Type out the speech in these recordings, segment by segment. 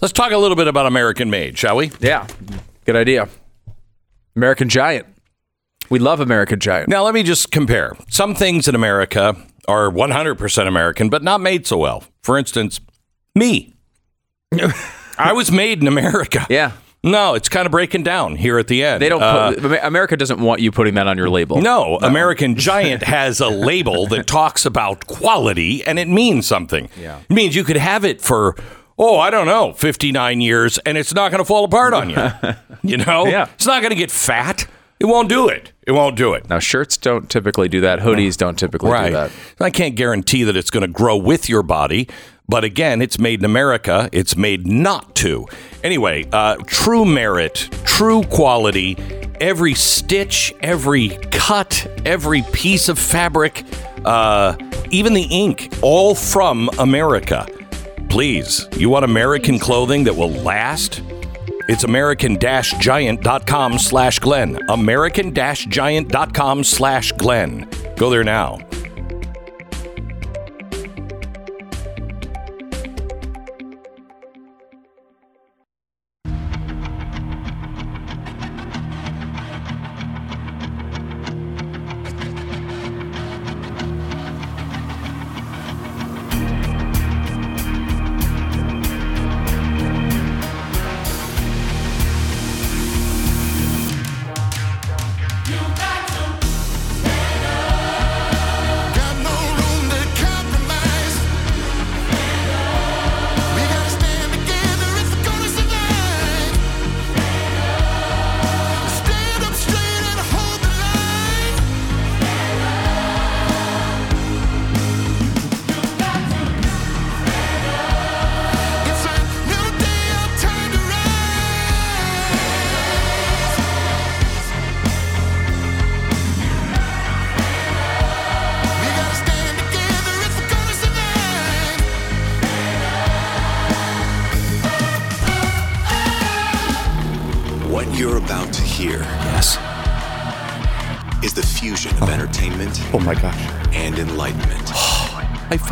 Let's talk a little bit about American made, shall we? Yeah, good idea. American Giant. We love American Giant. Now, let me just compare. Some things in America are 100% American, but not made so well. For instance, me. I was made in America. Yeah. No, it's kind of breaking down here at the end. They don't. Uh, America doesn't want you putting that on your label. no, American Giant has a label that talks about quality and it means something. Yeah. It means you could have it for, oh, I don't know, 59 years and it's not going to fall apart on you. you know? Yeah. It's not going to get fat. It won't do it. It won't do it. Now shirts don't typically do that. Hoodies don't typically do that. I can't guarantee that it's going to grow with your body, but again, it's made in America. It's made not to. Anyway, uh, true merit, true quality, every stitch, every cut, every piece of fabric, uh, even the ink, all from America. Please, you want American clothing that will last? It's american-giant.com slash Glenn. American-giant.com slash Glenn. Go there now.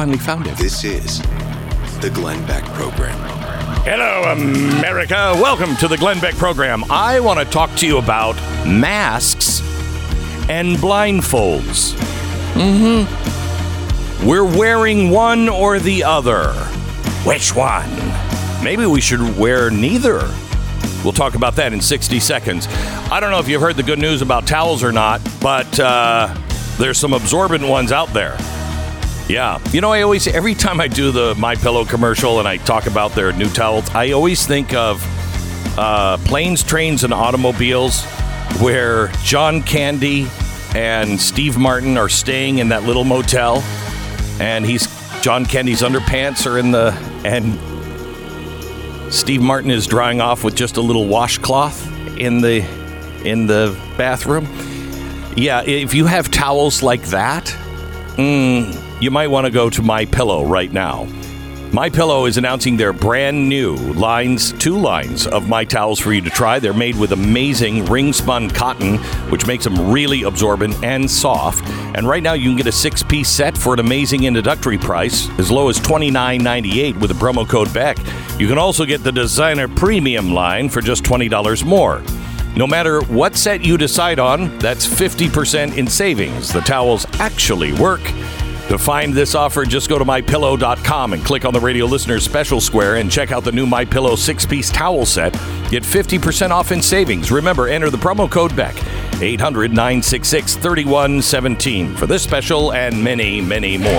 Finally found it. This is the Glenn Beck Program. Hello, America. Welcome to the Glenn Beck program. I want to talk to you about masks and blindfolds. Mm-hmm. We're wearing one or the other. Which one? Maybe we should wear neither. We'll talk about that in 60 seconds. I don't know if you've heard the good news about towels or not, but uh, there's some absorbent ones out there. Yeah. You know, I always every time I do the My Pillow commercial and I talk about their new towels, I always think of uh, planes, trains, and automobiles, where John Candy and Steve Martin are staying in that little motel, and he's John Candy's underpants are in the and Steve Martin is drying off with just a little washcloth in the in the bathroom. Yeah, if you have towels like that, mm, you might want to go to My Pillow right now. My Pillow is announcing their brand new lines, two lines of My Towels for you to try. They're made with amazing ring spun cotton, which makes them really absorbent and soft. And right now you can get a six-piece set for an amazing introductory price, as low as $29.98 with the promo code BECK. You can also get the designer premium line for just $20 more. No matter what set you decide on, that's 50% in savings. The towels actually work. To find this offer, just go to mypillow.com and click on the radio listeners special square and check out the new My Pillow six-piece towel set. Get 50% off in savings. Remember, enter the promo code BECK 800-966-3117 for this special and many, many more.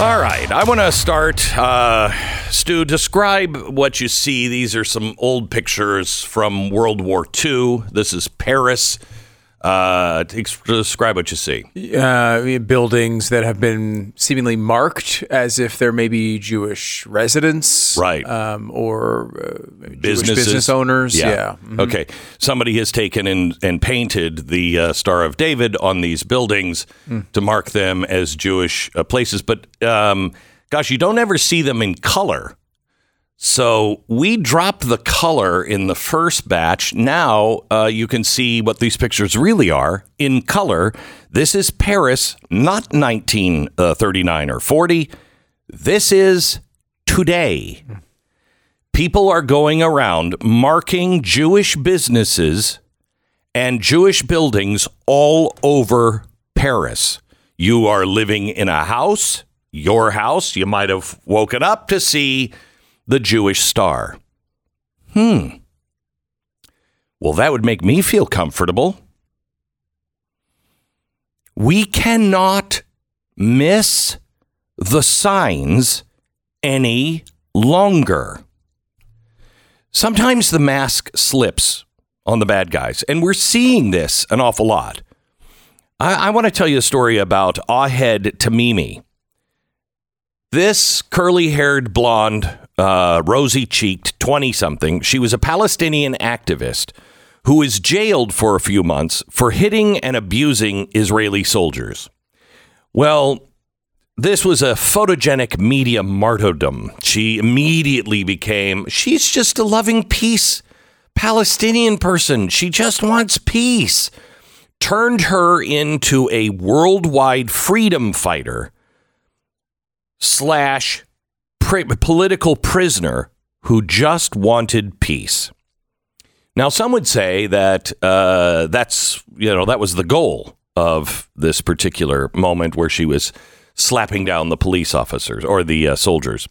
All right, I want to start. Uh, Stu, describe what you see. These are some old pictures from World War II. This is Paris. Uh, describe what you see. uh, buildings that have been seemingly marked as if they're maybe Jewish residents, Right. Um, or uh, Jewish business owners. Yeah. Mhm. Okay. Somebody has taken and, and painted the uh, Star of David on these buildings Hmm. to mark them as Jewish uh, places. But um, gosh, you don't ever see them in color. So we dropped the color in the first batch. Now uh, you can see what these pictures really are in color. This is Paris, not 1939 or 40. This is today. people are going around marking Jewish businesses and Jewish buildings all over Paris. You are living in a house, your house, you might have woken up to see the Jewish star. Hmm. Well, that would make me feel comfortable. We cannot miss the signs any longer. Sometimes the mask slips on the bad guys, and we're seeing this an awful lot. I, I want to tell you a story about Ahed Tamimi. This curly haired blonde, uh, rosy cheeked 20 something, she was a Palestinian activist who was jailed for a few months for hitting and abusing Israeli soldiers. Well, this was a photogenic media martyrdom. She immediately became, she's just a loving peace Palestinian person. She just wants peace. Turned her into a worldwide freedom fighter slash pri- political prisoner who just wanted peace. Now, some would say that uh, that's, you know, that was the goal of this particular moment where she was slapping down the police officers or the uh, soldiers.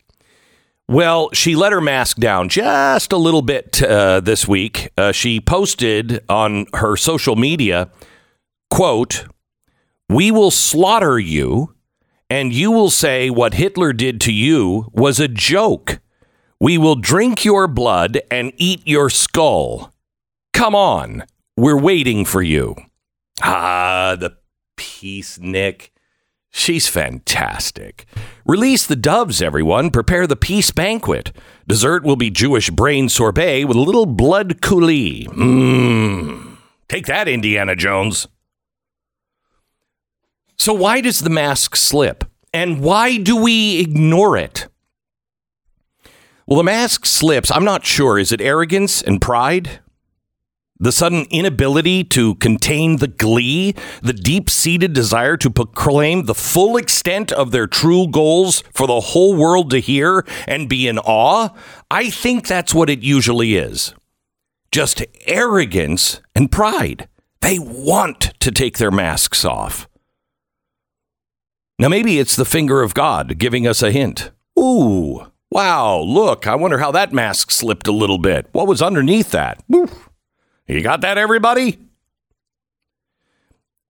Well, she let her mask down just a little bit uh, this week. Uh, she posted on her social media, quote, We will slaughter you, and you will say what Hitler did to you was a joke. We will drink your blood and eat your skull. Come on, we're waiting for you. Ah, the peace, Nick. She's fantastic. Release the doves, everyone. Prepare the peace banquet. Dessert will be Jewish brain sorbet with a little blood coulis. Mmm. Take that, Indiana Jones. So, why does the mask slip? And why do we ignore it? Well, the mask slips. I'm not sure. Is it arrogance and pride? The sudden inability to contain the glee, the deep seated desire to proclaim the full extent of their true goals for the whole world to hear and be in awe? I think that's what it usually is. Just arrogance and pride. They want to take their masks off. Now, maybe it's the finger of God giving us a hint. Ooh, wow, look, I wonder how that mask slipped a little bit. What was underneath that? Woof. You got that, everybody?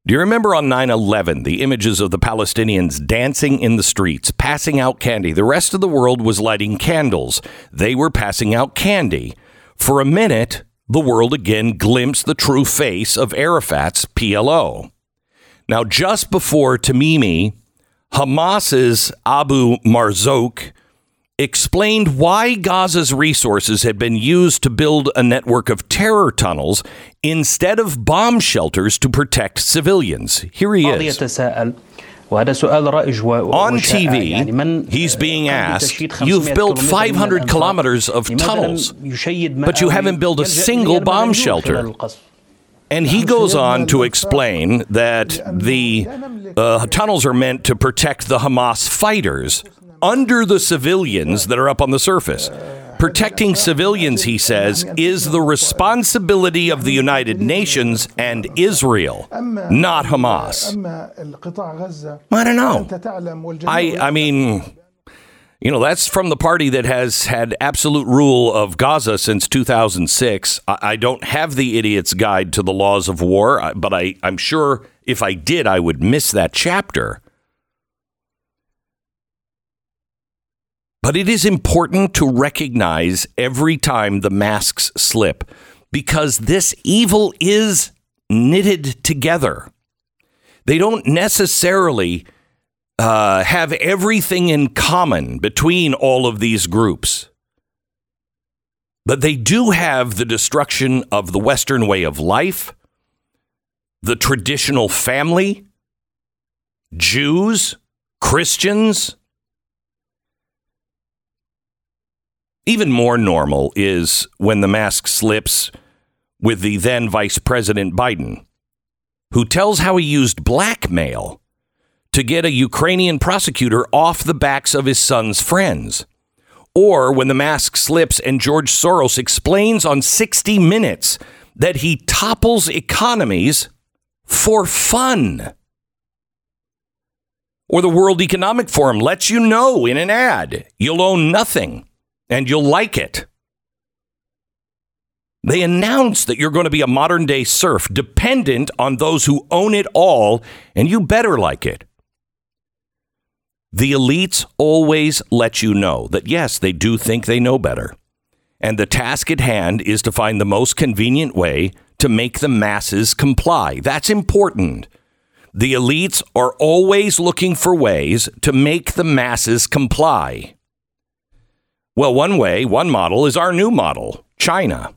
Do you remember on 9 11 the images of the Palestinians dancing in the streets, passing out candy? The rest of the world was lighting candles. They were passing out candy. For a minute, the world again glimpsed the true face of Arafat's PLO. Now, just before Tamimi, Hamas's Abu Marzouk explained why Gaza's resources had been used to build a network of terror tunnels instead of bomb shelters to protect civilians. Here he is. On TV, he's being asked, You've built 500 kilometers of tunnels, but you haven't built a single bomb shelter. And he goes on to explain that the uh, tunnels are meant to protect the Hamas fighters under the civilians that are up on the surface. Protecting civilians, he says, is the responsibility of the United Nations and Israel, not Hamas. I don't know. I, I mean, you know, that's from the party that has had absolute rule of Gaza since 2006. I, don't have the idiot's guide to the laws of war, but I, I'm sure if I did, I would miss that chapter. But it is important to recognize every time the masks slip because this evil is knitted together. They don't necessarily uh, have everything in common between all of these groups. But they do have the destruction of the Western way of life, the traditional family, Jews, Christians. Even more normal is when the mask slips with the then Vice President Biden, who tells how he used blackmail to get a Ukrainian prosecutor off the backs of his son's friends. Or when the mask slips and George Soros explains on 60 Minutes that he topples economies for fun. Or the World Economic Forum lets you know in an ad you'll own nothing and you'll like it. They announce that you're going to be a modern day serf dependent on those who own it all, and you better like it. The elites always let you know that yes, they do think they know better. And the task at hand is to find the most convenient way to make the masses comply. That's important. The elites are always looking for ways to make the masses comply. Well, one way, one model is our new model, China.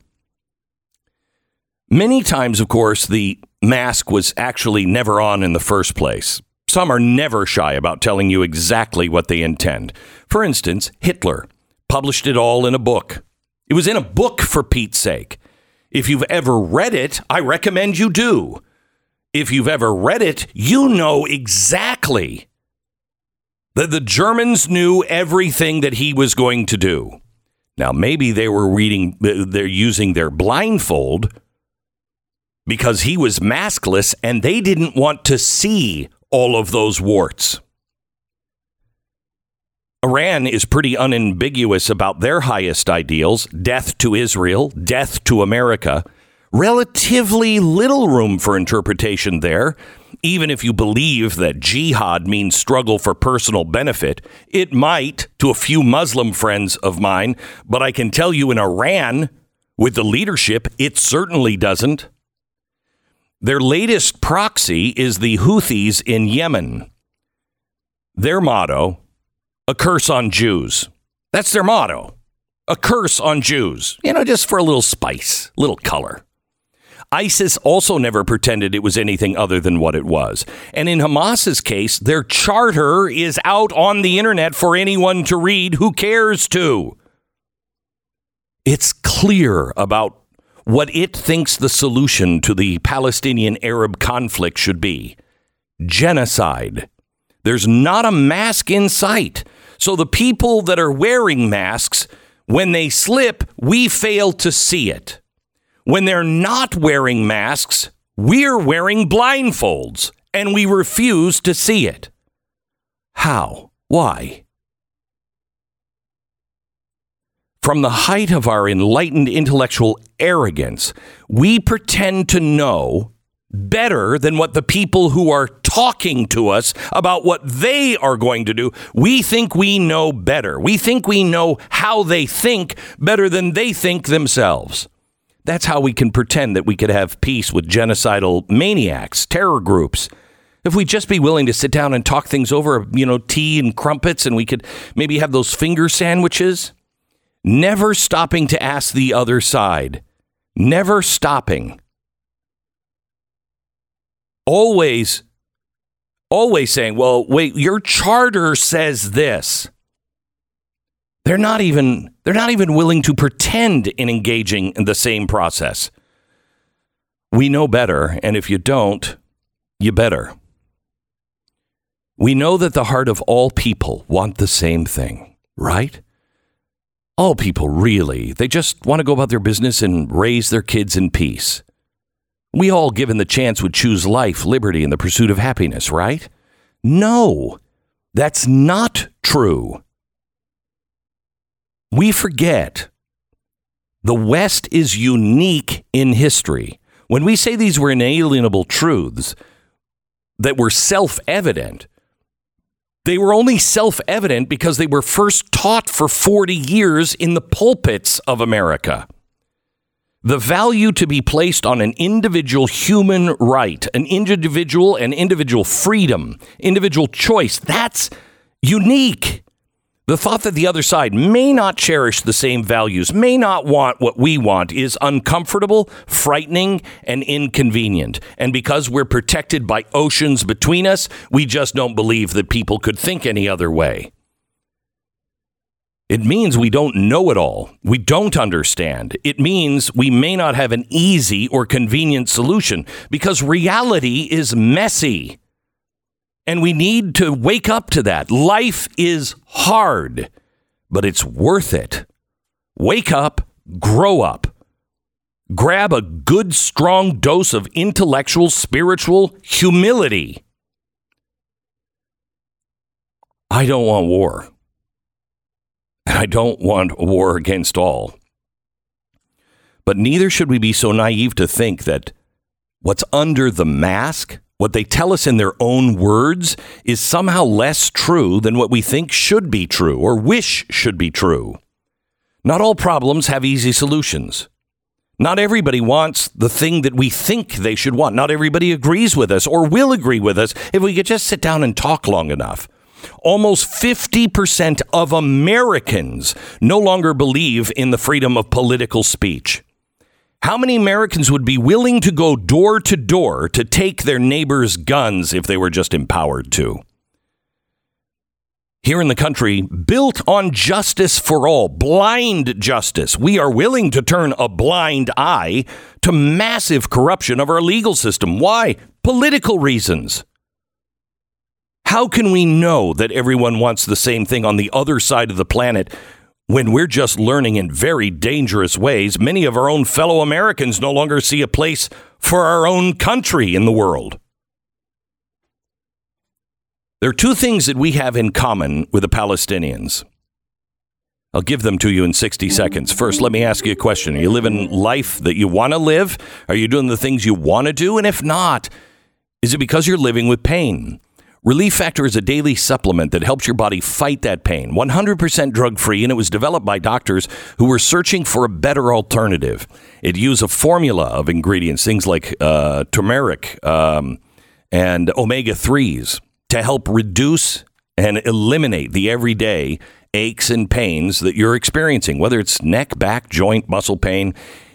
Many times, of course, the mask was actually never on in the first place. Some are never shy about telling you exactly what they intend. For instance, Hitler published it all in a book. It was in a book, for Pete's sake. If you've ever read it, I recommend you do. If you've ever read it, you know exactly that the Germans knew everything that he was going to do. Now, maybe they were reading, they're using their blindfold because he was maskless and they didn't want to see all of those warts. Iran is pretty unambiguous about their highest ideals death to Israel, death to America. Relatively little room for interpretation there. Even if you believe that jihad means struggle for personal benefit, it might to a few Muslim friends of mine, but I can tell you in Iran, with the leadership, it certainly doesn't. Their latest proxy is the Houthis in Yemen. Their motto, a curse on Jews. That's their motto. A curse on Jews. You know, just for a little spice, little color. ISIS also never pretended it was anything other than what it was. And in Hamas's case, their charter is out on the internet for anyone to read who cares to. It's clear about what it thinks the solution to the Palestinian Arab conflict should be genocide. There's not a mask in sight. So the people that are wearing masks, when they slip, we fail to see it. When they're not wearing masks, we're wearing blindfolds and we refuse to see it. How? Why? From the height of our enlightened intellectual arrogance, we pretend to know better than what the people who are talking to us about what they are going to do. We think we know better. We think we know how they think better than they think themselves. That's how we can pretend that we could have peace with genocidal maniacs, terror groups. If we just be willing to sit down and talk things over, you know, tea and crumpets, and we could maybe have those finger sandwiches, never stopping to ask the other side, never stopping. Always, always saying, well, wait, your charter says this. They're not even they're not even willing to pretend in engaging in the same process. We know better, and if you don't, you better. We know that the heart of all people want the same thing, right? All people really, they just want to go about their business and raise their kids in peace. We all, given the chance, would choose life, liberty, and the pursuit of happiness, right? No, that's not true. We forget the West is unique in history. When we say these were inalienable truths that were self evident, they were only self evident because they were first taught for 40 years in the pulpits of America. The value to be placed on an individual human right, an individual and individual freedom, individual choice, that's unique. The thought that the other side may not cherish the same values, may not want what we want, is uncomfortable, frightening, and inconvenient. And because we're protected by oceans between us, we just don't believe that people could think any other way. It means we don't know it all. We don't understand. It means we may not have an easy or convenient solution because reality is messy. And we need to wake up to that. Life is hard, but it's worth it. Wake up, grow up. Grab a good, strong dose of intellectual, spiritual humility. I don't want war. And I don't want war against all. But neither should we be so naive to think that what's under the mask, what they tell us in their own words, is somehow less true than what we think should be true or wish should be true. Not all problems have easy solutions. Not everybody wants the thing that we think they should want. Not everybody agrees with us or will agree with us if we could just sit down and talk long enough. Almost 50% of Americans no longer believe in the freedom of political speech. How many Americans would be willing to go door to door to take their neighbors' guns if they were just empowered to? Here in the country, built on justice for all, blind justice, we are willing to turn a blind eye to massive corruption of our legal system. Why? Political reasons. How can we know that everyone wants the same thing on the other side of the planet when we're just learning in very dangerous ways? Many of our own fellow Americans no longer see a place for our own country in the world. There are two things that we have in common with the Palestinians. I'll give them to you in 60 seconds. First, let me ask you a question. Are you living life that you want to live? Are you doing the things you want to do? And if not, is it because you're living with pain? Relief Factor is a daily supplement that helps your body fight that pain. 100% drug free, and it was developed by doctors who were searching for a better alternative. It uses a formula of ingredients, things like uh, turmeric um, and omega 3s, to help reduce and eliminate the everyday aches and pains that you're experiencing, whether it's neck, back, joint, muscle pain.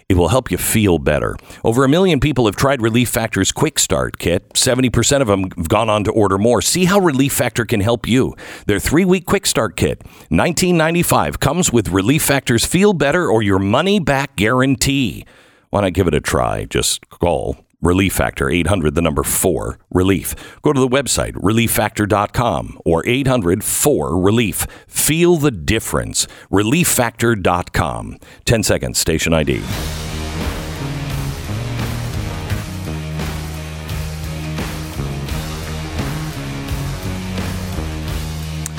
It will help you feel better. Over a million people have tried Relief Factor's Quick Start Kit. 70% of them have gone on to order more. See how Relief Factor can help you. Their three week Quick Start Kit, $19.95, comes with Relief Factor's Feel Better or Your Money Back Guarantee. Why not give it a try? Just call Relief Factor, 800, the number 4, Relief. Go to the website, relieffactor.com or 800 4 Relief. Feel the difference. Relieffactor.com. 10 seconds, station ID.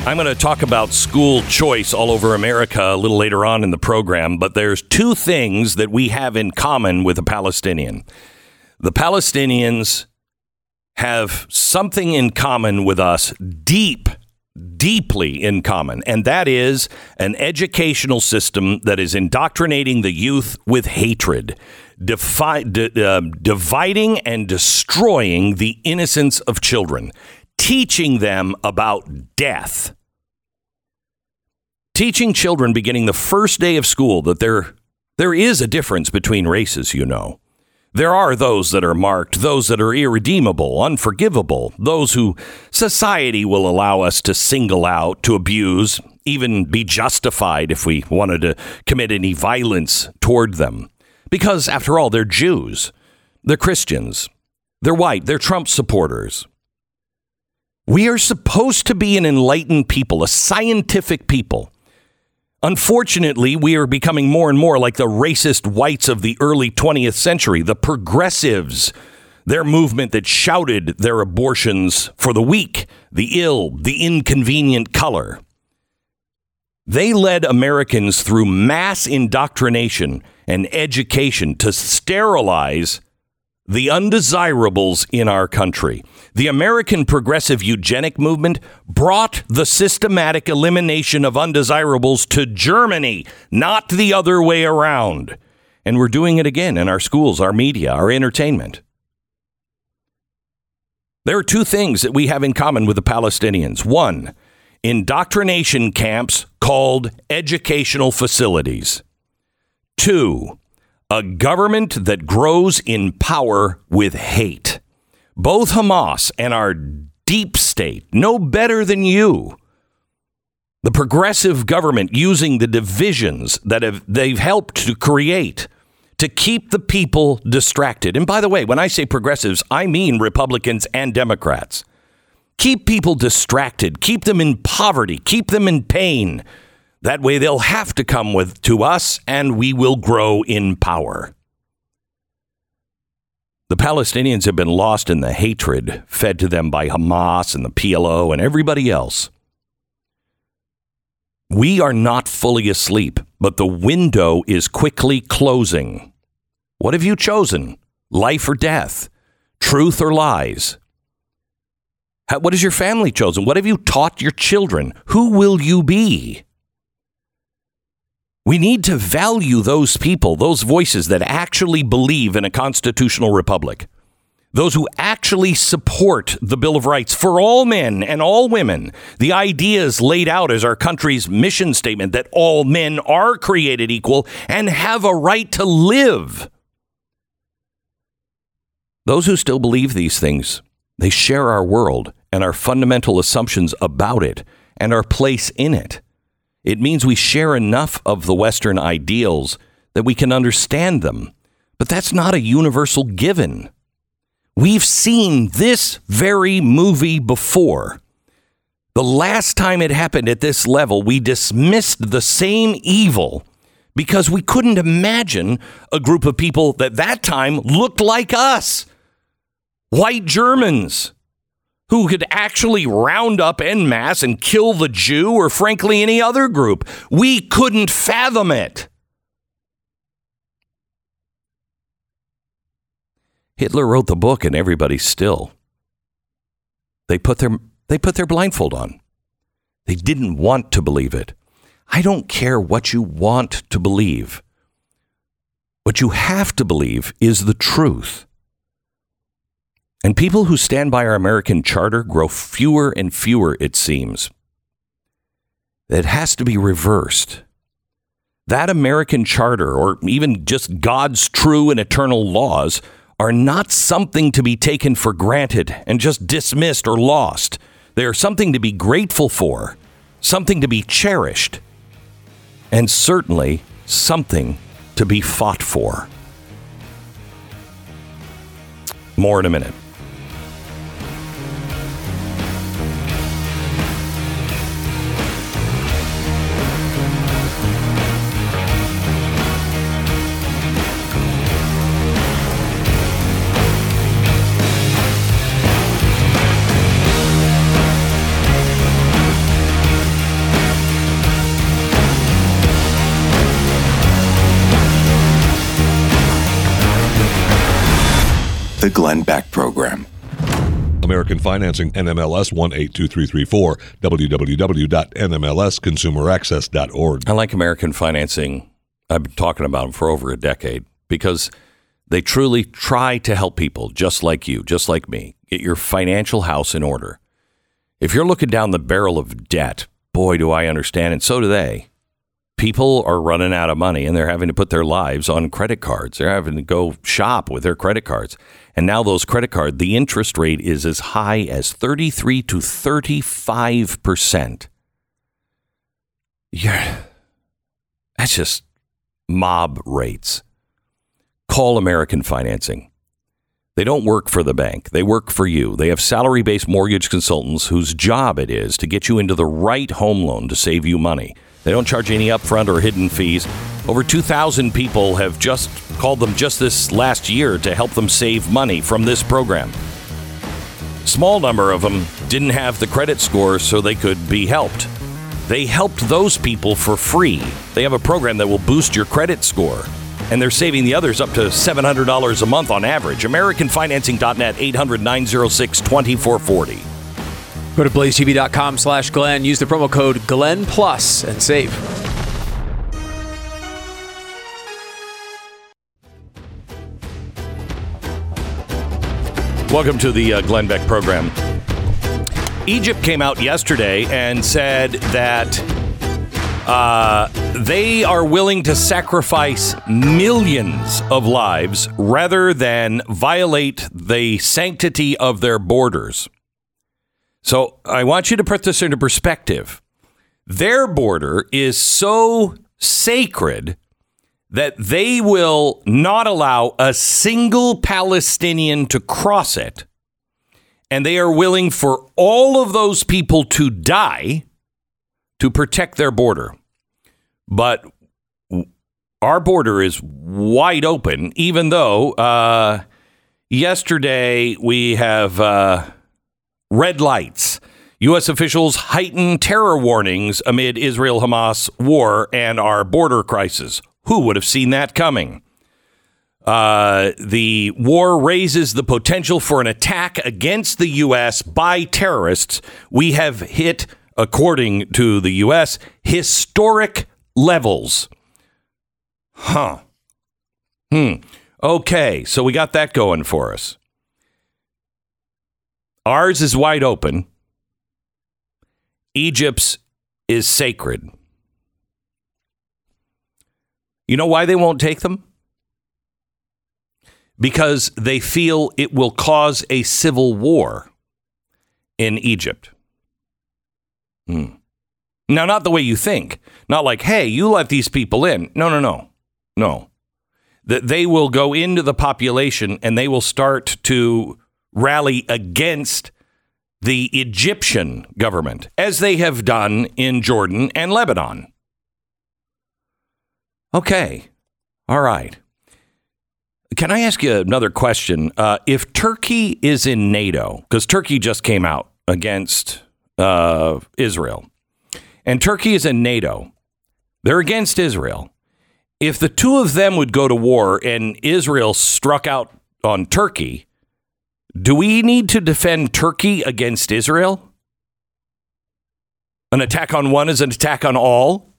I'm going to talk about school choice all over America a little later on in the program, but there's two things that we have in common with a Palestinian. The Palestinians have something in common with us, deep, deeply in common, and that is an educational system that is indoctrinating the youth with hatred, defi- di- uh, dividing and destroying the innocence of children, teaching them about death. Teaching children beginning the first day of school that there, there is a difference between races, you know. There are those that are marked, those that are irredeemable, unforgivable, those who society will allow us to single out, to abuse, even be justified if we wanted to commit any violence toward them. Because, after all, they're Jews, they're Christians, they're white, they're Trump supporters. We are supposed to be an enlightened people, a scientific people. Unfortunately, we are becoming more and more like the racist whites of the early 20th century, the progressives, their movement that shouted their abortions for the weak, the ill, the inconvenient color. They led Americans through mass indoctrination and education to sterilize the undesirables in our country. The American progressive eugenic movement brought the systematic elimination of undesirables to Germany, not the other way around. And we're doing it again in our schools, our media, our entertainment. There are two things that we have in common with the Palestinians. One, indoctrination camps called educational facilities. Two, a government that grows in power with hate. Both Hamas and our deep state know better than you. The progressive government using the divisions that have, they've helped to create to keep the people distracted. And by the way, when I say progressives, I mean Republicans and Democrats. Keep people distracted, keep them in poverty, keep them in pain. That way they'll have to come with to us and we will grow in power. The Palestinians have been lost in the hatred fed to them by Hamas and the PLO and everybody else. We are not fully asleep, but the window is quickly closing. What have you chosen? Life or death? Truth or lies? What has your family chosen? What have you taught your children? Who will you be? We need to value those people, those voices that actually believe in a constitutional republic. Those who actually support the Bill of Rights for all men and all women. The ideas laid out as our country's mission statement that all men are created equal and have a right to live. Those who still believe these things, they share our world and our fundamental assumptions about it and our place in it. It means we share enough of the Western ideals that we can understand them. But that's not a universal given. We've seen this very movie before. The last time it happened at this level, we dismissed the same evil because we couldn't imagine a group of people that that time looked like us white Germans who could actually round up en masse and kill the Jew or, frankly, any other group. We couldn't fathom it. Hitler wrote the book and everybody's still. They put their they put their blindfold on. They didn't want to believe it. I don't care what you want to believe. What you have to believe is the truth. And people who stand by our American charter grow fewer and fewer, it seems. It has to be reversed. That American charter, or even just God's true and eternal laws, are not something to be taken for granted and just dismissed or lost. They are something to be grateful for, something to be cherished, and certainly something to be fought for. More in a minute. The Glenn Beck Program. American Financing, NMLS 182334, www.nmlsconsumeraccess.org. I like American financing. I've been talking about them for over a decade because they truly try to help people just like you, just like me, get your financial house in order. If you're looking down the barrel of debt, boy, do I understand, and so do they. People are running out of money and they're having to put their lives on credit cards. They're having to go shop with their credit cards. And now those credit card, the interest rate is as high as 33 to 35%. Yeah. That's just mob rates. Call American Financing. They don't work for the bank. They work for you. They have salary based mortgage consultants whose job it is to get you into the right home loan to save you money. They don't charge any upfront or hidden fees. Over 2,000 people have just called them just this last year to help them save money from this program. Small number of them didn't have the credit score so they could be helped. They helped those people for free. They have a program that will boost your credit score. And they're saving the others up to $700 a month on average. AmericanFinancing.net, 800 906 2440. Go to blazetv.com slash Glenn. Use the promo code Glenn Plus and save. Welcome to the uh, Glenn Beck program. Egypt came out yesterday and said that uh, they are willing to sacrifice millions of lives rather than violate the sanctity of their borders. So I want you to put this into perspective. Their border is so sacred that they will not allow a single Palestinian to cross it. And they are willing for all of those people to die to protect their border. but our border is wide open, even though uh, yesterday we have uh, red lights. U.S. officials heighten terror warnings amid Israel Hamas war and our border crisis. Who would have seen that coming? Uh, the war raises the potential for an attack against the U.S. by terrorists. We have hit, according to the U.S., historic levels. Huh. Hmm. Okay, so we got that going for us. Ours is wide open. Egypt's is sacred. You know why they won't take them? Because they feel it will cause a civil war in Egypt. Hmm. Now, not the way you think. Not like, hey, you let these people in. No, no, no. No. That they will go into the population and they will start to rally against the Egyptian government, as they have done in Jordan and Lebanon. Okay. All right. Can I ask you another question? Uh, if Turkey is in NATO, because Turkey just came out against uh, Israel, and Turkey is in NATO, they're against Israel. If the two of them would go to war and Israel struck out on Turkey, do we need to defend Turkey against Israel? An attack on one is an attack on all?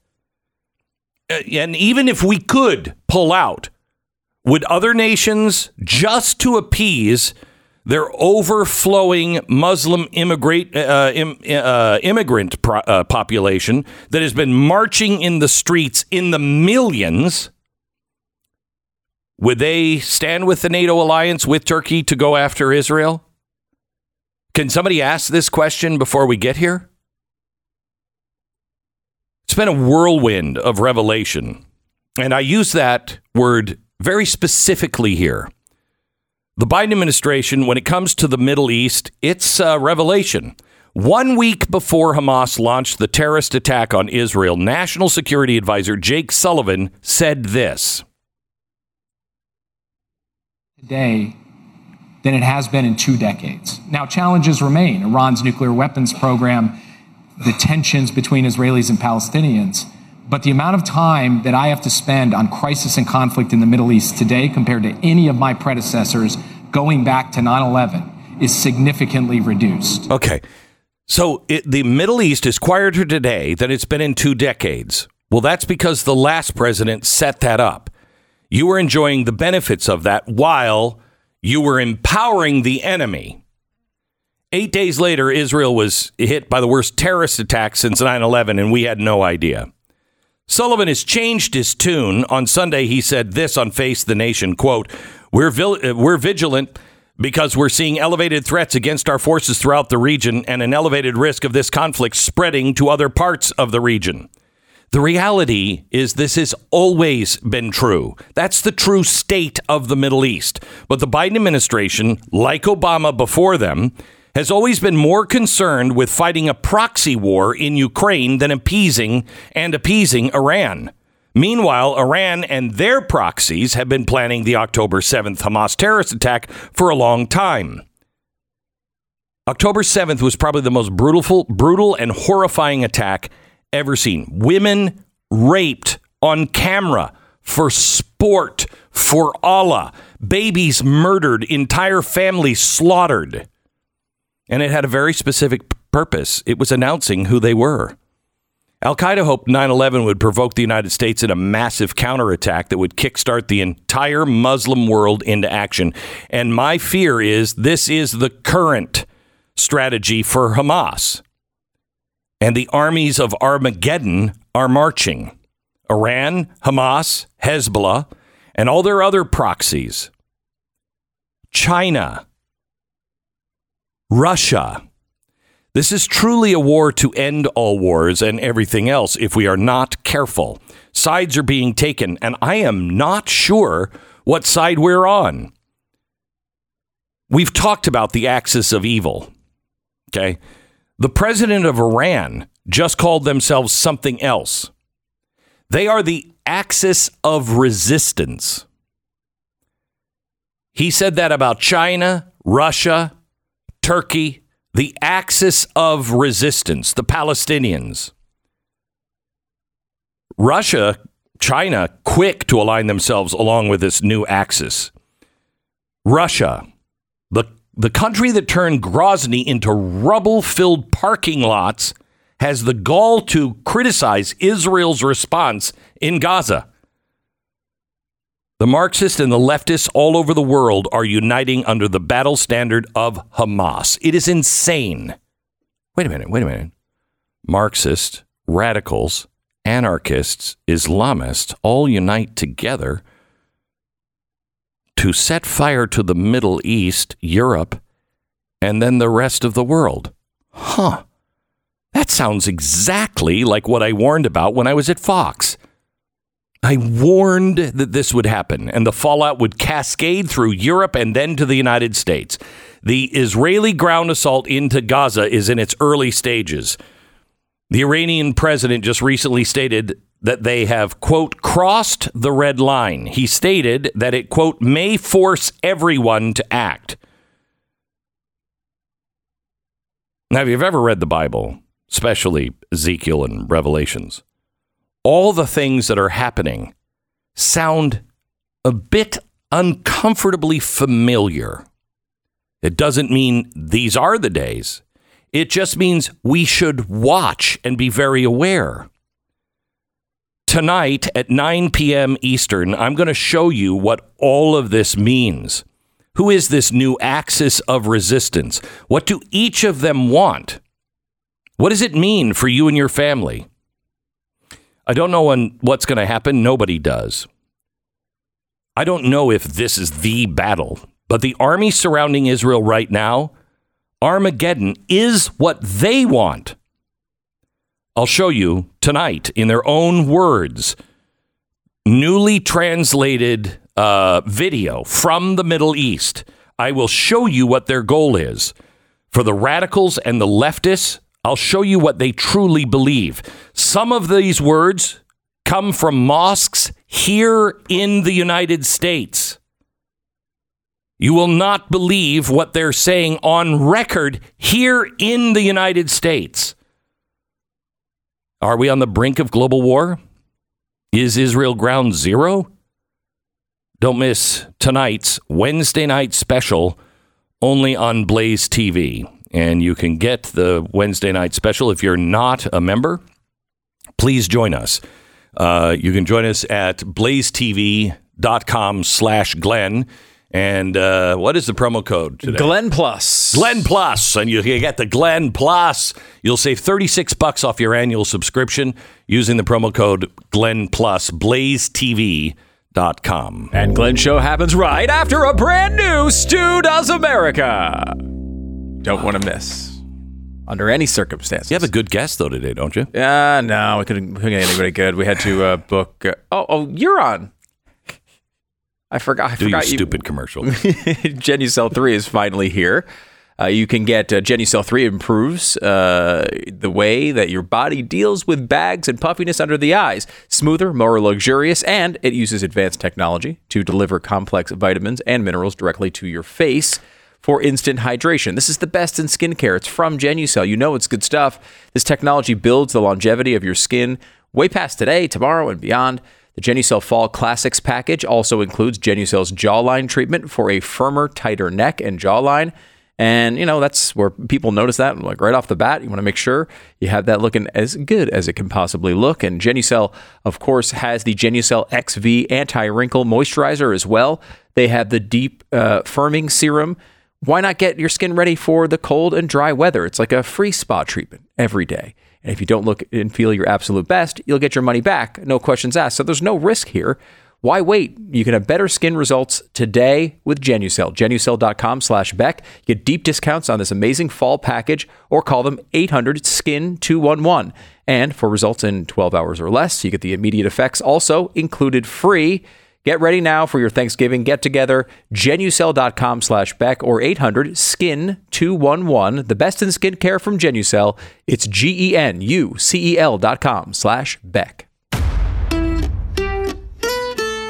Uh, And even if we could pull out, would other nations, just to appease their overflowing Muslim immigrate, uh, im, uh, immigrant pro- uh, population that has been marching in the streets in the millions, would they stand with the NATO alliance with Turkey to go after Israel? Can somebody ask this question before we get here? It's been a whirlwind of revelation. And I use that word very specifically here. The Biden administration, when it comes to the Middle East, it's a revelation. One week before Hamas launched the terrorist attack on Israel, National Security Advisor Jake Sullivan said this. Today than it has been in two decades. Now, challenges remain Iran's nuclear weapons program, the tensions between Israelis and Palestinians. But the amount of time that I have to spend on crisis and conflict in the Middle East today compared to any of my predecessors going back to 9 11 is significantly reduced. Okay. So it, the Middle East is quieter today than it's been in two decades. Well, that's because the last president set that up. You were enjoying the benefits of that while you were empowering the enemy. Eight days later, Israel was hit by the worst terrorist attack since 9 11, and we had no idea. Sullivan has changed his tune. On Sunday, he said this on Face the Nation, quote, we're, vil- uh, we're vigilant because we're seeing elevated threats against our forces throughout the region and an elevated risk of this conflict spreading to other parts of the region. The reality is this has always been true. That's the true state of the Middle East. But the Biden administration, like Obama before them, has always been more concerned with fighting a proxy war in Ukraine than appeasing and appeasing Iran. Meanwhile, Iran and their proxies have been planning the October 7th Hamas terrorist attack for a long time. October 7th was probably the most brutal, brutal and horrifying attack ever seen. Women raped on camera for sport, for Allah. Babies murdered, entire families slaughtered. And it had a very specific purpose. It was announcing who they were. Al Qaeda hoped 9 11 would provoke the United States in a massive counterattack that would kickstart the entire Muslim world into action. And my fear is this is the current strategy for Hamas. And the armies of Armageddon are marching Iran, Hamas, Hezbollah, and all their other proxies. China, Russia. This is truly a war to end all wars and everything else if we are not careful. Sides are being taken, and I am not sure what side we're on. We've talked about the axis of evil. Okay. The president of Iran just called themselves something else. They are the axis of resistance. He said that about China, Russia, Turkey, the axis of resistance, the Palestinians. Russia, China, quick to align themselves along with this new axis. Russia, the, country that turned Grozny into rubble filled parking lots, has the gall to criticize Israel's response in Gaza. The Marxists and the leftists all over the world are uniting under the battle standard of Hamas. It is insane. Wait a minute, wait a minute. Marxists, radicals, anarchists, Islamists all unite together to set fire to the Middle East, Europe, and then the rest of the world. Huh. That sounds exactly like what I warned about when I was at Fox. I warned that this would happen and the fallout would cascade through Europe and then to the United States. The Israeli ground assault into Gaza is in its early stages. The Iranian president just recently stated that they have, quote, crossed the red line. He stated that it, quote, may force everyone to act. Now, if you've ever read the Bible, especially Ezekiel and Revelations, all the things that are happening sound a bit uncomfortably familiar. It doesn't mean these are the days. It just means we should watch and be very aware. Tonight at 9 p.m. Eastern, I'm going to show you what all of this means. Who is this new axis of resistance? What do each of them want? What does it mean for you and your family? I don't know when, what's going to happen. Nobody does. I don't know if this is the battle, but the army surrounding Israel right now, Armageddon is what they want. I'll show you tonight in their own words, newly translated uh, video from the Middle East. I will show you what their goal is. For the radicals and the leftists, I'll show you what they truly believe. Some of these words come from mosques here in the United States. You will not believe what they're saying on record here in the United States. Are we on the brink of global war? Is Israel ground zero? Don't miss tonight's Wednesday night special only on Blaze TV. And you can get the Wednesday night special if you're not a member. Please join us. Uh, you can join us at blazetv.com slash Glenn. And uh, what is the promo code today? Glenn Plus. Glenn Plus, and you get the Glenn Plus. You'll save 36 bucks off your annual subscription using the promo code Glenn Plus, blazetv.com. And Glenn Show happens right after a brand new Stu Does America. Don't want to miss. Under any circumstances. You have a good guest, though, today, don't you? Uh, no, we couldn't, couldn't get anybody good. We had to uh, book. Uh, oh, oh, you're on. I forgot. I Do your you- stupid commercial. Genucel 3 is finally here. Uh, you can get uh, Genucel 3 improves uh, the way that your body deals with bags and puffiness under the eyes. Smoother, more luxurious, and it uses advanced technology to deliver complex vitamins and minerals directly to your face for instant hydration. This is the best in skincare. It's from Genucel. You know it's good stuff. This technology builds the longevity of your skin way past today, tomorrow, and beyond. The Genucel Fall Classics package also includes Genucel's jawline treatment for a firmer, tighter neck and jawline. And, you know, that's where people notice that. Like right off the bat, you want to make sure you have that looking as good as it can possibly look. And Genucel, of course, has the Genucel XV anti wrinkle moisturizer as well. They have the deep uh, firming serum. Why not get your skin ready for the cold and dry weather? It's like a free spa treatment every day. And if you don't look and feel your absolute best, you'll get your money back, no questions asked. So there's no risk here. Why wait? You can have better skin results today with Genucel. Genucel.com slash Beck. Get deep discounts on this amazing fall package or call them 800 SKIN 211. And for results in 12 hours or less, you get the immediate effects also included free. Get ready now for your Thanksgiving get together. Genucel.com slash Beck or 800 skin 211. The best in skincare from Genucel. It's G E N U C E L dot com slash Beck.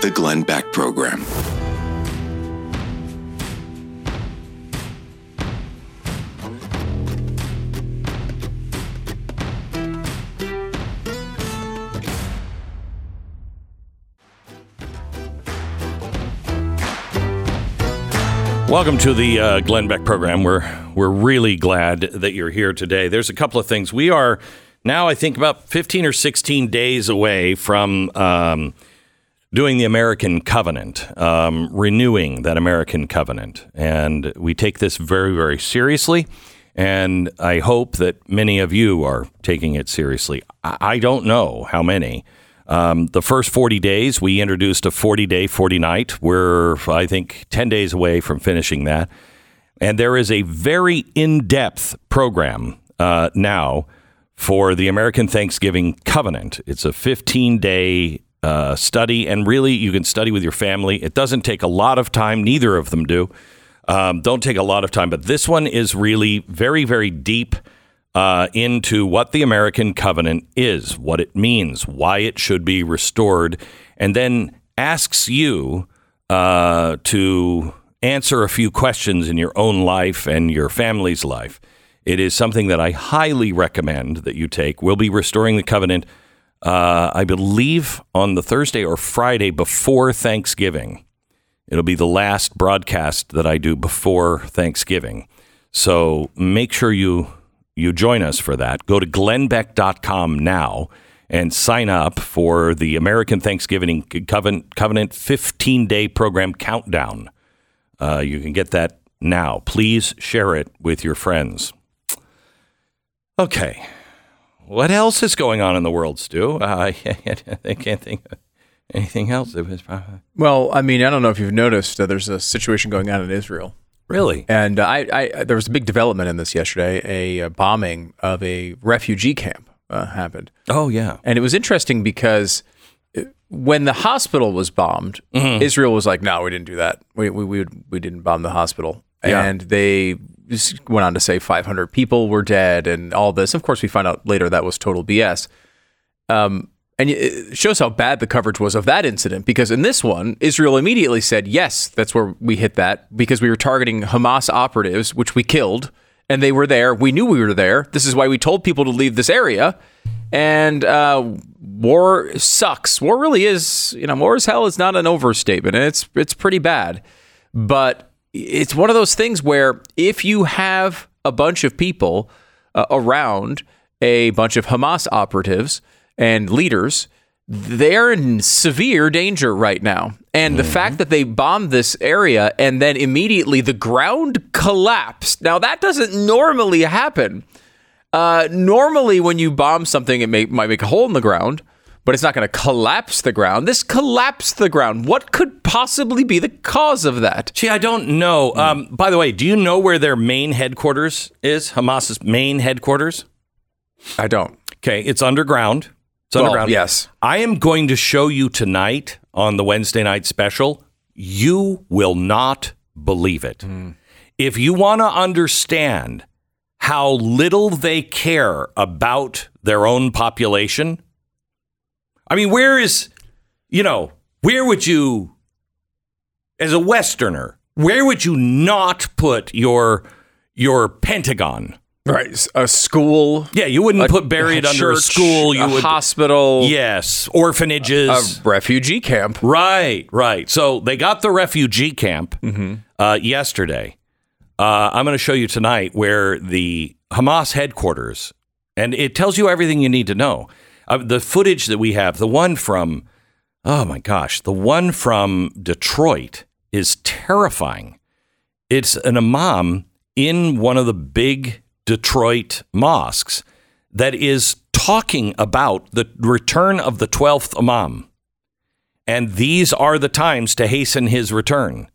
The Glenn Beck Program. Welcome to the uh, Glenn Beck program. We're we're really glad that you're here today. There's a couple of things. We are now, I think, about 15 or 16 days away from um, doing the American Covenant, um, renewing that American Covenant, and we take this very, very seriously. And I hope that many of you are taking it seriously. I, I don't know how many. Um, the first 40 days, we introduced a 40 day, 40 night. We're, I think, 10 days away from finishing that. And there is a very in depth program uh, now for the American Thanksgiving Covenant. It's a 15 day uh, study, and really, you can study with your family. It doesn't take a lot of time, neither of them do. Um, don't take a lot of time, but this one is really very, very deep uh, into what the American covenant is, what it means, why it should be restored, and then asks you uh, to answer a few questions in your own life and your family's life. It is something that I highly recommend that you take. We'll be restoring the covenant, uh, I believe, on the Thursday or Friday before Thanksgiving. It'll be the last broadcast that I do before Thanksgiving. So make sure you you join us for that. Go to glennbeck.com now and sign up for the American Thanksgiving Covenant, Covenant 15 day program countdown. Uh, you can get that now. Please share it with your friends. Okay. What else is going on in the world, Stu? Uh, I can't think of anything else. Was probably, Well, I mean, I don't know if you've noticed, uh, there's a situation going on in Israel. Really? And I, I, there was a big development in this yesterday. A, uh bombing of a refugee camp uh, happened, Oh, yeah. and it was interesting because uh, when the hospital was bombed, Israel was like, "No, we didn't do that. We we we, we didn't bomb the hospital." Yeah. And they went on to say 500 people were dead and all this. Of course, we find out later that was total BS. Um, and it shows how bad the coverage was of that incident because in this one, Israel immediately said, yes, that's where we hit that because we were targeting Hamas operatives, which we killed, and they were there. We knew we were there. This is why we told people to leave this area. And uh, war sucks. War really is, you know, war as hell is not an overstatement, and it's it's pretty bad. But it's one of those things where if you have a bunch of people uh, around a bunch of Hamas operatives and leaders, they're in severe danger right now. And the fact that they bombed this area and then immediately the ground collapsed. Now, that doesn't normally happen. Uh, normally, when you bomb something, it may, might make a hole in the ground, but it's not going to collapse the ground. This collapsed the ground. What could possibly be the cause of that? Gee, I don't know. Um, by the way, do you know where their main headquarters is? Hamas's main headquarters? I don't. Okay, it's underground. It's Well, underground. yes. I am going to show you tonight on the Wednesday night special. You will not believe it. Hmm. If you want to understand how little they care about their own population, I mean, where is, you know, where would you, as a Westerner, where would you not put your your Pentagon? Right. A school. Yeah, you wouldn't a- put buried a under a school. You a would hospital. Yes, orphanages. A refugee camp. right, right. So they got the refugee camp Mm-hmm. uh, yesterday. Uh, I'm going to show you tonight where the Hamas headquarters, and it tells you everything you need to know. Uh, the footage that we have, the one from, oh my gosh, the one from Detroit is terrifying. It's an imam in one of the big Detroit mosques that is talking about the return of the 12th imam. And these are the times to hasten his return.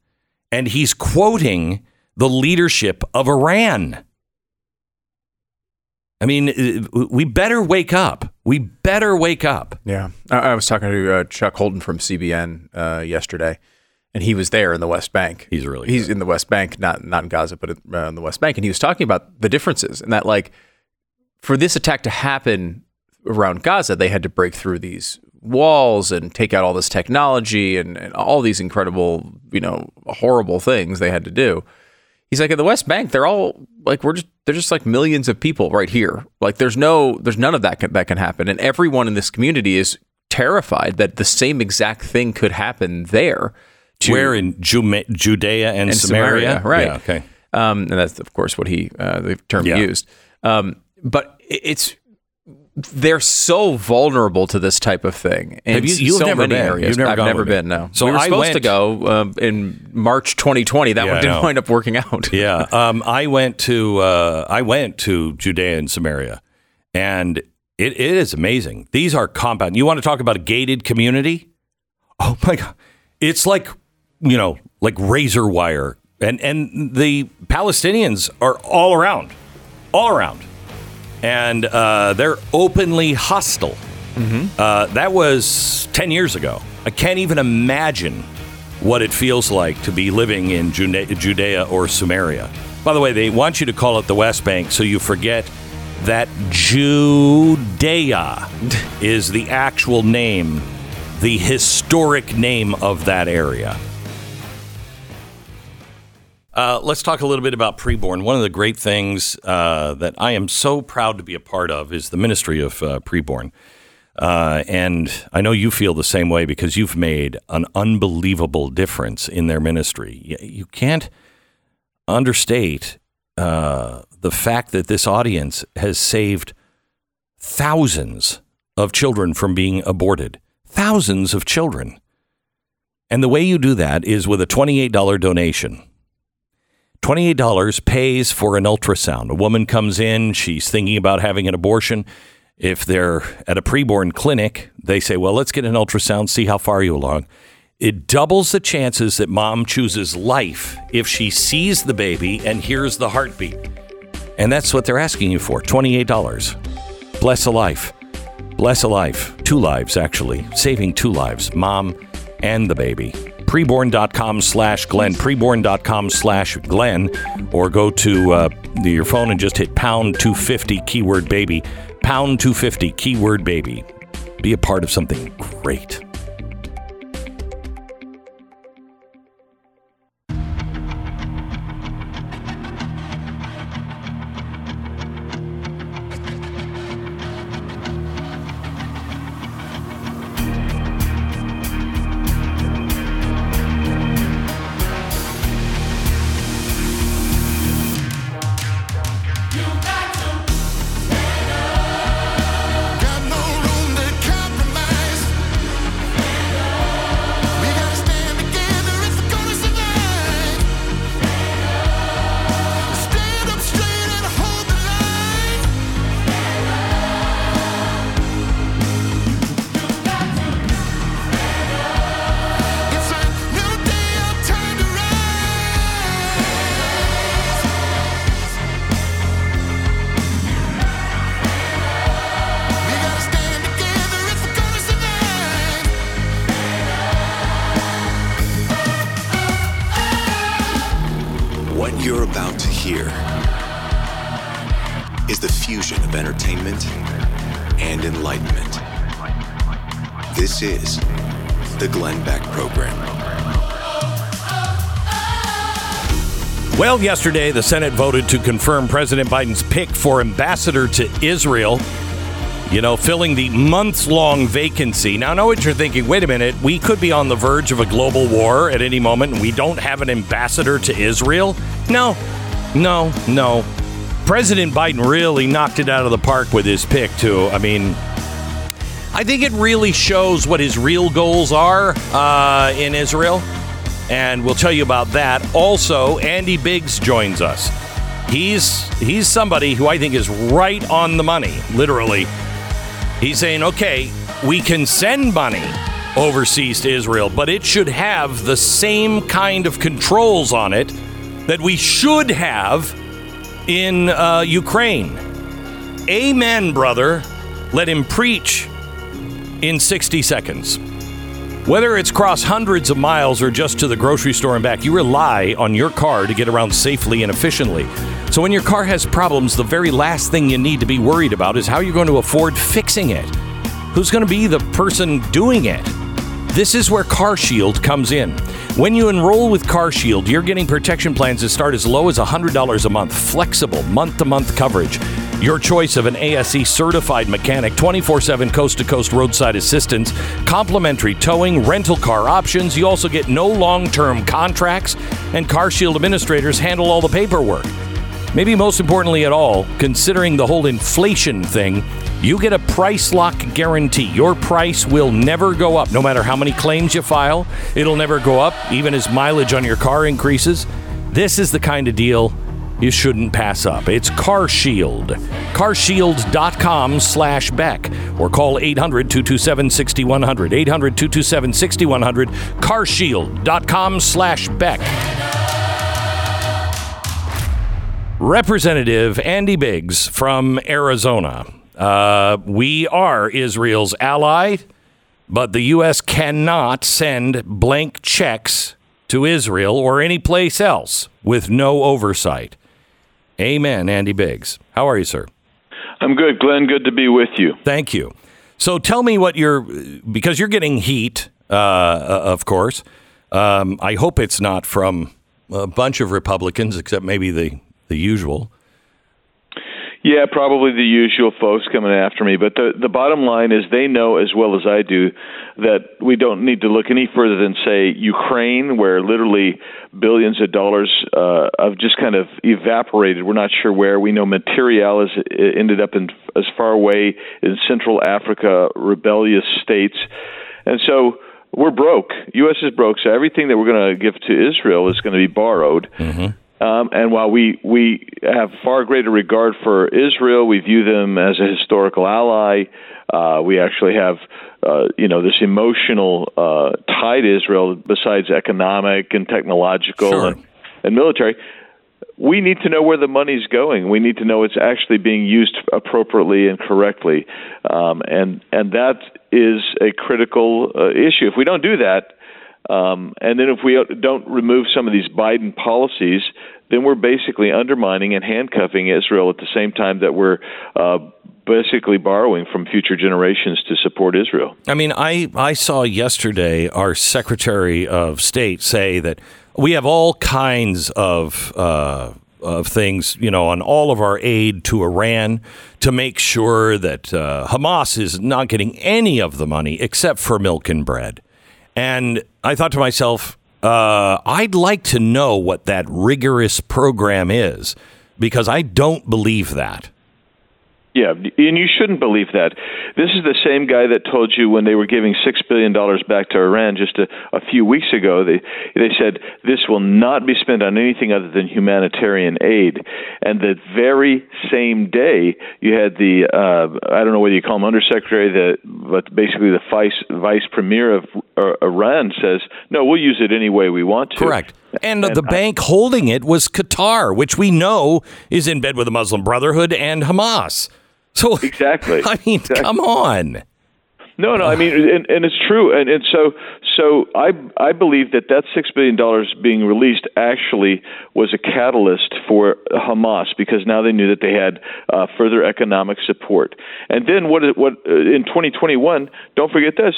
And he's quoting the leadership of Iran. I mean, uh, we better wake up. We better wake up. Yeah. I, was talking to uh, Chuck Holton from CBN uh, yesterday, and he was there in the West Bank. He's really he's in the West Bank, not not in Gaza, but uh, in the West Bank, and he was talking about the differences and that like for this attack to happen around Gaza, they had to break through these walls and take out all this technology and, and all these incredible, you know, horrible things they had to do. He's like at the West Bank, they're all like we're just they're just like millions of people right here. Like there's no there's none of that can, that can happen, and everyone in this community is terrified that the same exact thing could happen there. To- Where in Jume- Judea and, and Samaria? right? Yeah, okay. Um, and that's of course what he uh, the term Yeah. used. Um, but it's they're so vulnerable to this type of thing. In Have you- you've so never many been. areas. You've never I've never been. No. So we were I supposed to go um, in March 2020. That Yeah, one didn't wind up working out. yeah, um, I went to uh, I went to Judea and Samaria, and it, it is amazing. These are compound. You want to talk about a gated community? Oh my god, it's like you know, like razor wire, and and the Palestinians are all around, all around, and uh, they're openly hostile. Uh, that was ten years ago. I can't even imagine what it feels like to be living in Jude- Judea or Samaria. By the way, they want you to call it the West Bank so you forget that Judea is the actual name, the historic name of that area. Uh, let's talk a little bit about preborn. One of the great things uh, that I am so proud to be a part of is the ministry of uh, preborn. Uh, and I know you feel the same way because you've made an unbelievable difference in their ministry. You, can't understate uh, the fact that this audience has saved thousands of children from being aborted. Thousands of children. And the way you do that is with a $28 donation. $28 pays for an ultrasound. A woman comes in, she's thinking about having an abortion. If they're at a preborn clinic, they say, Well, let's get an ultrasound, see how far you're along. It doubles the chances that mom chooses life if she sees the baby and hears the heartbeat. And that's what they're asking you for $28. Bless a life. Bless a life. Two lives, actually. Saving two lives, mom and the baby. Preborn.com slash Glenn. Preborn.com slash Glenn. Or go to uh, your phone and just hit pound 250 keyword baby. Pound 250 keyword baby. Be a part of something great. Well, yesterday the Senate voted to confirm President Biden's pick for ambassador to Israel. You know, filling the months long vacancy. Now, I know what you're thinking. Wait a minute. We could be on the verge of a global war at any moment, and we don't have an ambassador to Israel? No, no, no. President Biden really knocked it out of the park with his pick, too. I mean, I think it really shows what his real goals are uh, in Israel. And we'll tell you about that. Also, Andy Biggs joins us. He's he's somebody who I think is right on the money, literally. He's saying, okay, we can send money overseas to Israel, but it should have the same kind of controls on it that we should have in uh, Ukraine. Amen, brother. Let him preach in 60 seconds. Whether it's cross hundreds of miles or just to the grocery store and back, you rely on your car to get around safely and efficiently. So when your car has problems, the very last thing you need to be worried about is how you're going to afford fixing it. Who's going to be the person doing it? This is where CarShield comes in. When you enroll with CarShield, you're getting protection plans that start as low as $100 a month, flexible month to month coverage. Your choice of an ASE certified mechanic, 24 7 coast to coast roadside assistance, complimentary towing, rental car options. You also get no long term contracts, and CarShield administrators handle all the paperwork. Maybe most importantly at all, considering the whole inflation thing, you get a price lock guarantee. Your price will never go up, no matter how many claims you file. It'll never go up, even as mileage on your car increases. This is the kind of deal you shouldn't pass up. It's CarShield. CarShield.com slash Beck or call 800 227 6100. 800 227 6100. CarShield.com slash Beck. Representative Andy Biggs from Arizona. Uh, we are Israel's ally, but the U.S. cannot send blank checks to Israel or any place else with no oversight. Amen, Andy Biggs. How are you, sir? I'm good, Glenn. Good to be with you. Thank you. So tell me what you're, because you're getting heat, uh, of course. Um, I hope it's not from a bunch of Republicans, except maybe the, the usual. Yeah, probably the usual folks coming after me. But the the bottom line is they know as well as I do that we don't need to look any further than say Ukraine, where literally billions of dollars uh, have just kind of evaporated. We're not sure where. We know Material has ended up in as far away in Central Africa, rebellious states, and so we're broke. U.S. is broke, so everything that we're going to give to Israel is going to be borrowed. Um, and while we we have far greater regard for Israel, we view them as a historical ally. Uh, we actually have, uh, you know, this emotional uh, tie to Israel besides economic and technological Sure. and, and military. We need to know where the money's going. We need to know it's actually being used appropriately and correctly, um, and and that is a critical uh, issue. If we don't do that, um, and then if we don't remove some of these Biden policies, then we're basically undermining and handcuffing Israel at the same time that we're uh, basically borrowing from future generations to support Israel. I mean, I, I saw yesterday our Secretary of State say that we have all kinds of uh, of things, you know, on all of our aid to Iran to make sure that uh, Hamas is not getting any of the money except for milk and bread. And I thought to myself, uh, I'd like to know what that rigorous program is because I don't believe that. Yeah, and you shouldn't believe that. This is the same guy that told you when they were giving six billion dollars back to Iran just a, a few weeks ago. They they said this will not be spent on anything other than humanitarian aid. And the very same day, you had the uh, I don't know whether you call him undersecretary, the but basically the vice vice premier of uh, Iran says no, we'll use it any way we want to. Correct. And, the bank holding it was Qatar, which we know is in bed with the Muslim Brotherhood and Hamas. So Exactly. I mean, come on. No, no. I mean, and, and it's true, and, and so so I I believe that that six billion dollars being released actually was a catalyst for Hamas because now they knew that they had uh, further economic support. And then what what uh, in 2021? Don't forget this: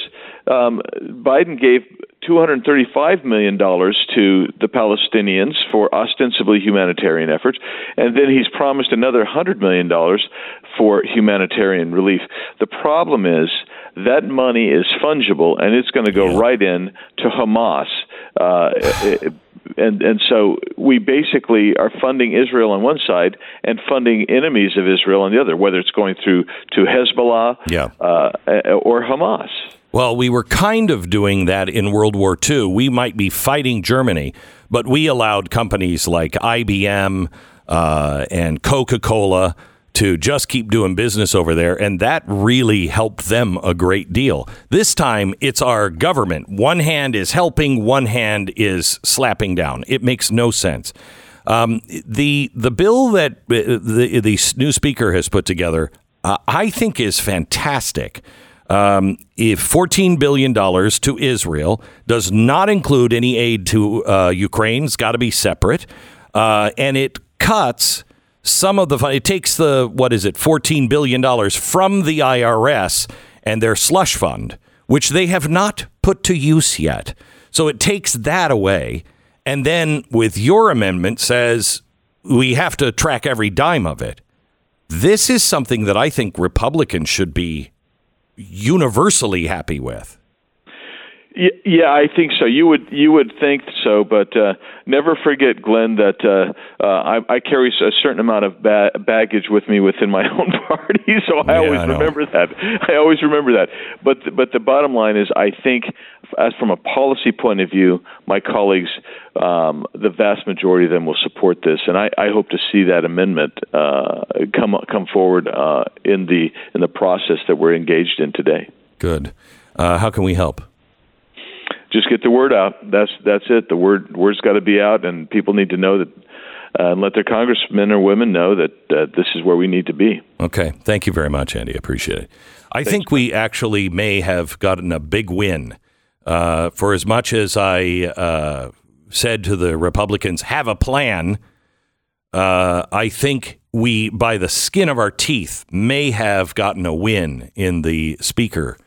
um, Biden gave 235 million dollars to the Palestinians for ostensibly humanitarian efforts, and then he's promised another 100 million dollars for humanitarian relief. The problem is that money is fungible and it's going to go right in to Hamas. Uh, and and so we basically are funding Israel on one side and funding enemies of Israel on the other, whether it's going through to Hezbollah Yeah. uh, or Hamas. Well, we were kind of doing that in World War II. We might be fighting Germany, but we allowed companies like IBM uh, and Coca Cola to just keep doing business over there, and that really helped them a great deal. This time, it's our government. One hand is helping, one hand is slapping down. It makes no sense. Um, the the bill that uh, the the new speaker has put together, uh, I think, is fantastic. Um, if $14 billion to Israel does not include any aid to uh, Ukraine, it's got to be separate. Uh, and it cuts some of the, it takes the, what is it, $14 billion from the IRS and their slush fund, which they have not put to use yet. So it takes that away. And then with your amendment says we have to track every dime of it. This is something that I think Republicans should be universally happy with. Yeah, I think so. You would you would think so, but uh, never forget, Glenn, that uh, uh, I, I carry a certain amount of ba- baggage with me within my own party, so I Yeah, always I remember that. I always remember that. But but the bottom line is, I think, as from a policy point of view, my colleagues, um, the vast majority of them will support this, and I, I hope to see that amendment uh, come come forward uh, in the in the process that we're engaged in today. Good. Uh, how can we help? Just get the word out. That's that's it. The word word's got to be out, and people need to know that, uh, and let their congressmen or women know that uh, this is where we need to be. Okay. Thank you very much, Andy. I appreciate it. I think we actually may have gotten a big win. Uh, for as much as I uh, said to the Republicans, have a plan, uh, I think we, by the skin of our teeth, may have gotten a win in the speaker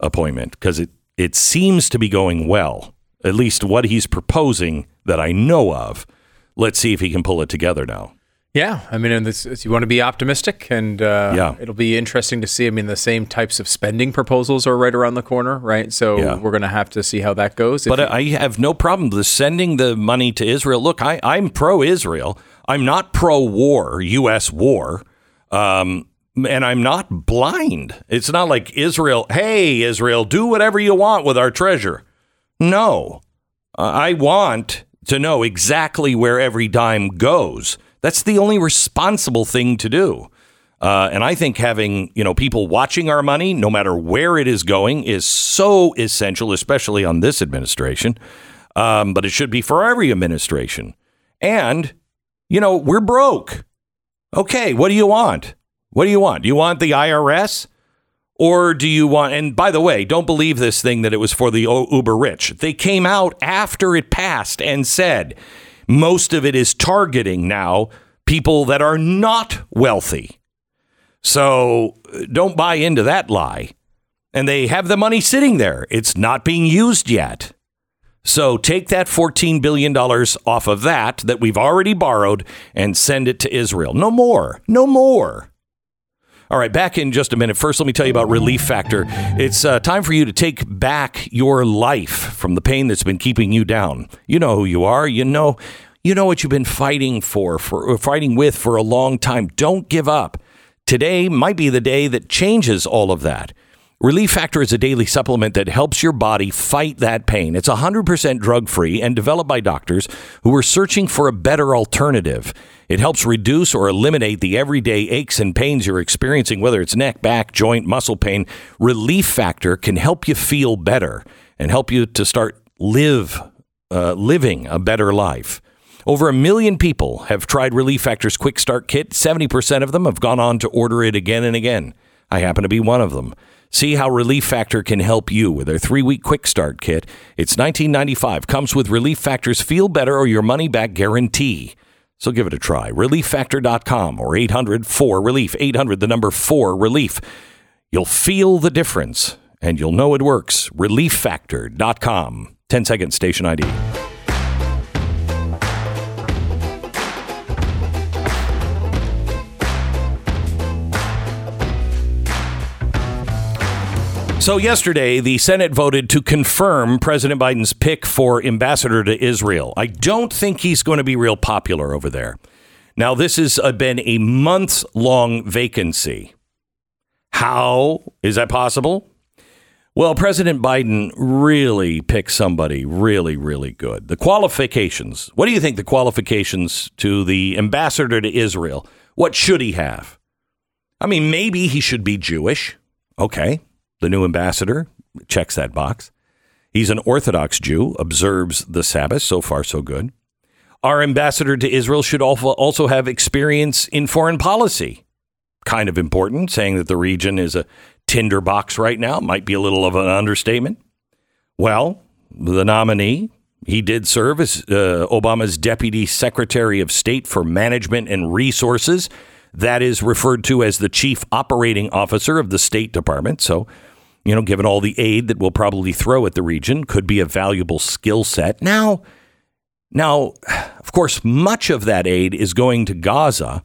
appointment because it, it seems to be going well, at least what he's proposing that I know of. Let's see if he can pull it together now. Yeah, I mean, and this, you want to be optimistic, and uh, Yeah. it'll be interesting to see. I mean, the same types of spending proposals are right around the corner, right? So Yeah. we're going to have to see how that goes. But you- I have no problem with sending the money to Israel. Look, I, I'm pro Israel. I'm not pro war, U.S. war. Um, and I'm not blind. It's not like Israel, hey, Israel, do whatever you want with our treasure. No. I want to know exactly where every dime goes. That's the only responsible thing to do. Uh, and I think having you know people watching our money, no matter where it is going, is so essential, especially on this administration. Um, but it should be for every administration. And you know we're broke. Okay, what do you want? What do you want? Do you want the IRS? Or do you want, and by the way, don't believe this thing that it was for the uber rich. They came out after it passed and said most of it is targeting now people that are not wealthy. So don't buy into that lie. And they have the money sitting there, it's not being used yet. So take that $14 billion off of that that we've already borrowed and send it to Israel. No more. No more. All right, back in just a minute. First, let me tell you about Relief Factor. It's uh, time for you to take back your life from the pain that's been keeping you down. You know who you are. You know, you know what you've been fighting for, for uh, fighting with for a long time. Don't give up. Today might be the day that changes all of that. Relief Factor is a daily supplement that helps your body fight that pain. It's 100% drug free and developed by doctors who are searching for a better alternative. It helps reduce or eliminate the everyday aches and pains you're experiencing, whether it's neck, back, joint, muscle pain. Relief Factor can help you feel better and help you to start live uh, living a better life. Over a million people have tried Relief Factor's Quick Start Kit. 70% of them have gone on to order it again and again. I happen to be one of them. See how Relief Factor can help you with their three week Quick Start Kit. It's $19.95. Comes with Relief Factor's Feel Better or Your Money Back guarantee. So give it a try. ReliefFactor.com or 800 4 Relief. 800 the number 4 Relief. You'll feel the difference and you'll know it works. ReliefFactor.com. 10 second station ID. So, yesterday, the Senate voted to confirm President Biden's pick for ambassador to Israel. I don't think he's going to be real popular over there. Now, this has uh, been a months long vacancy. How is that possible? Well, President Biden really picked somebody really, really good. The qualifications. What do you think the qualifications to the ambassador to Israel? What should he have? I mean, maybe he should be Jewish. Okay. The new ambassador checks that box. He's an Orthodox Jew, observes the Sabbath. So far, so good. Our ambassador to Israel should also have experience in foreign policy. Kind of important, saying that the region is a tinderbox right now might be a little of an understatement. Well, the nominee, he did serve as uh, Obama's deputy secretary of state for management and resources. That is referred to as the chief operating officer of the State Department. So you know, given all the aid that we'll probably throw at the region, could be a valuable skill set. Now, now, of course, much of that aid is going to Gaza,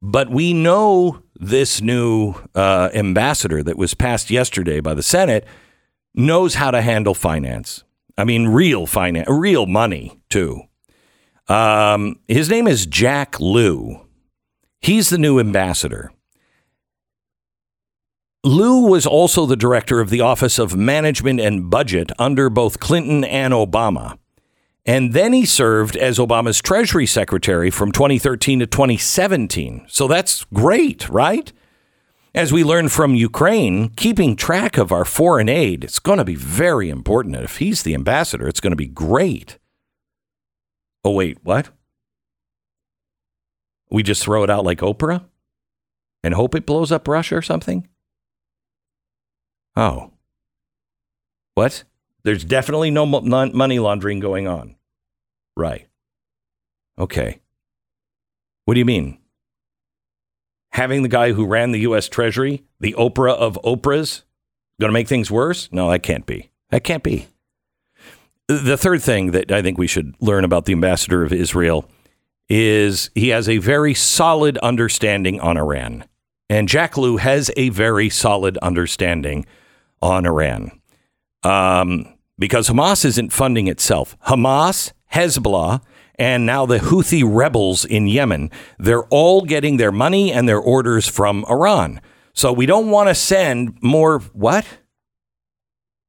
but we know this new uh, ambassador that was passed yesterday by the Senate knows how to handle finance. I mean, real finance, real money too. Um, his name is Jack Lew. He's the new ambassador. Lew was also the director of the Office of Management and Budget under both Clinton and Obama. And then he served as Obama's Treasury Secretary from 2013 to 2017. So that's great, right? As we learned from Ukraine, keeping track of our foreign aid, it's going to be very important. And if he's the ambassador, it's going to be great. Oh, wait, what? We just throw it out like Oprah and hope it blows up Russia or something? Oh. What? There's definitely no money laundering going on. Right. Okay. What do you mean? Having the guy who ran the U.S. Treasury, the Oprah of Oprahs, going to make things worse? No, that can't be. That can't be. The third thing that I think we should learn about the ambassador of Israel is he has a very solid understanding on Iran. And Jack Lew has a very solid understanding on Iran. Um, because Hamas isn't funding itself. Hamas, Hezbollah, and now the Houthi rebels in Yemen, they're all getting their money and their orders from Iran. So we don't want to send more. What?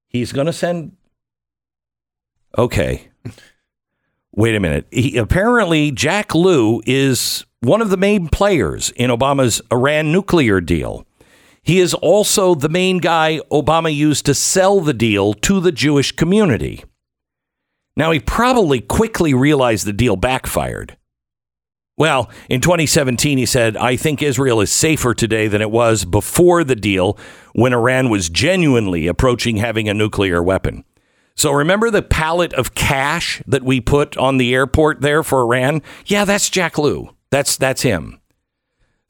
He's going to send. Okay. Wait a minute. He, apparently, Jack Lew is one of the main players in Obama's Iran nuclear deal. He is also the main guy Obama used to sell the deal to the Jewish community. Now, he probably quickly realized the deal backfired. Well, in 2017, he said, I think Israel is safer today than it was before the deal when Iran was genuinely approaching having a nuclear weapon. So remember the pallet of cash that we put on the airport there for Iran? Yeah, that's Jack Lew. That's that's him.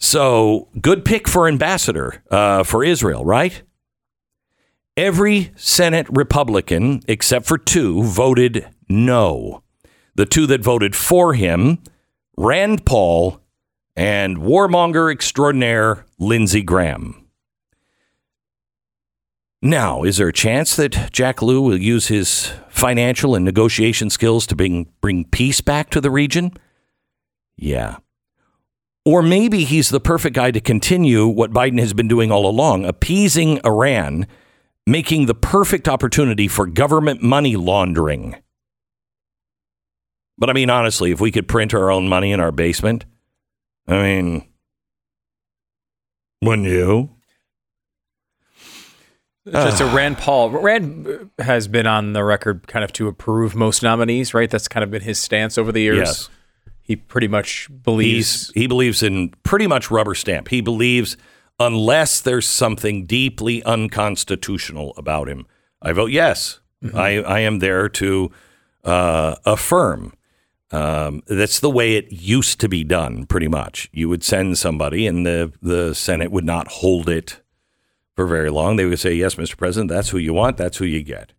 So good pick for ambassador uh, for Israel, right? Every Senate Republican, except for two, voted no. The two that voted for him, Rand Paul and warmonger extraordinaire Lindsey Graham. Now, is there a chance that Jack Lew will use his financial and negotiation skills to bring, bring peace back to the region? Yeah. Or maybe he's the perfect guy to continue what Biden has been doing all along, appeasing Iran, making the perfect opportunity for government money laundering. But I mean, honestly, if we could print our own money in our basement, I mean, wouldn't you? Just a ah. Rand Paul. Rand has been on the record kind of to approve most nominees, right? That's kind of been his stance over the years. Yes. He pretty much believes He's, he believes in pretty much rubber stamp. He believes unless there's something deeply unconstitutional about him, I vote yes. I, I am there to uh, affirm. Um, that's the way it used to be done, pretty much. You would send somebody, and the, the Senate would not hold it for very long. They would say, Yes, Mr. President, that's who you want, that's who you get.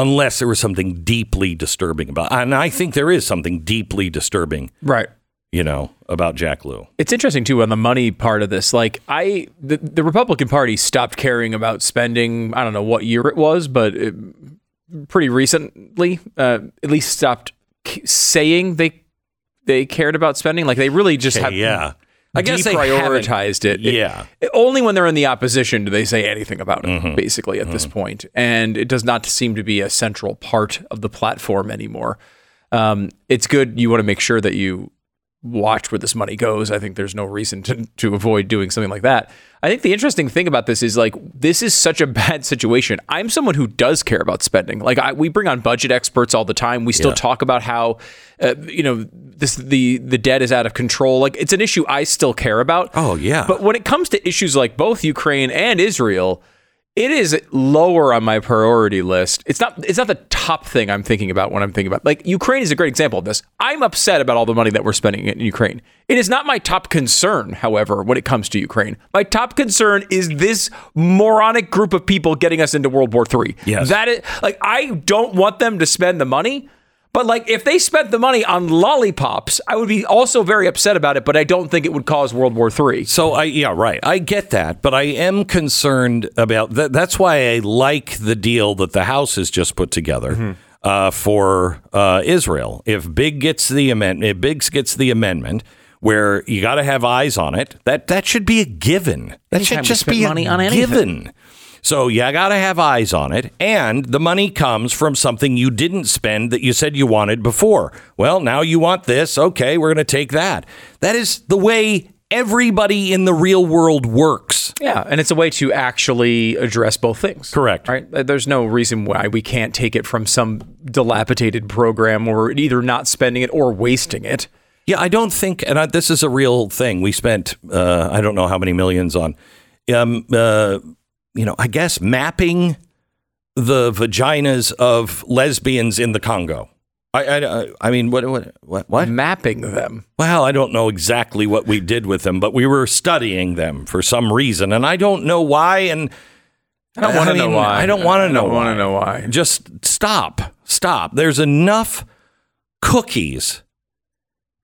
Unless there was something deeply disturbing about And I think there is something deeply disturbing, right. you know, about Jack Lew. It's interesting too on the money part of this. Like I, the, the Republican Party stopped caring about spending. I don't know what year it was, but it, pretty recently, uh, at least stopped k- saying they they cared about spending. Like they really just have yeah. I guess they deprioritized it. It- Yeah. it- only when they're in the opposition do they say anything about it. Mm-hmm. Basically, at this point, and it does not seem to be a central part of the platform anymore. Um, it's good. You want to make sure that you watch where this money goes. I think there's no reason to, to avoid doing something like that. I think the interesting thing about this is like this is such a bad situation. I'm someone who does care about spending. Like I, we bring on budget experts all the time. We still Yeah. talk about how uh, you know this the the debt is out of control. Like it's an issue I still care about. Oh, yeah. But when it comes to issues like both Ukraine and Israel, It is lower on my priority list. It's not. It's not the top thing I'm thinking about when I'm thinking about. Like Ukraine is a great example of this. I'm upset about all the money that we're spending in Ukraine. It is not my top concern, however, when it comes to Ukraine. My top concern is this moronic group of people getting us into World War III. Yes. That is like I don't want them to spend the money. But like if they spent the money on lollipops, I would be also very upset about it, but I don't think it would cause World War III. So I yeah right I get that, but I am concerned about that. That's why I like the deal that the House has just put together uh, for uh, Israel. If Big gets the amendment, if Biggs gets the amendment. Where you got to have eyes on it. That that should be a given. That Anytime should just spend be a money on anything. given. So you got to have eyes on it, and the money comes from something you didn't spend that you said you wanted before. Well, now you want this. Okay, we're going to take that. That is the way everybody in the real world works. Yeah, and it's a way to actually address both things. Correct. Right? There's no reason why we can't take it from some dilapidated program or either not spending it or wasting it. Yeah, I don't think, and I, this is a real thing. We spent, uh, I don't know how many millions on, um, uh, you know, I guess mapping the vaginas of lesbians in the Congo. I, I, uh, I mean, what, what, what, what? Mapping them. Well, I don't know exactly what we did with them, but we were studying them for some reason, and I don't know why. And I don't want to know why. I don't want to know. want to know why. Just stop. Stop. There's enough cookies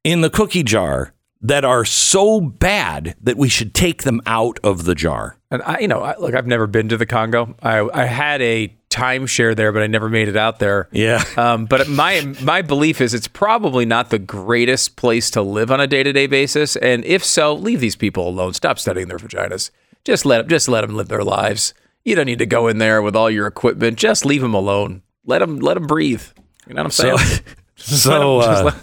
in the cookie jar that are so bad that we should take them out of the jar. And I, you know, I, look, I've never been to the Congo. I, I had a timeshare there, but I never made it out there. Yeah. Um, but my my belief is it's probably not the greatest place to live on a day to day basis. And if so, leave these people alone. Stop studying their vaginas. Just let them, just let them live their lives. You don't need to go in there with all your equipment. Just leave them alone. Let them let them breathe. You know what I'm So, saying? so Just uh, let,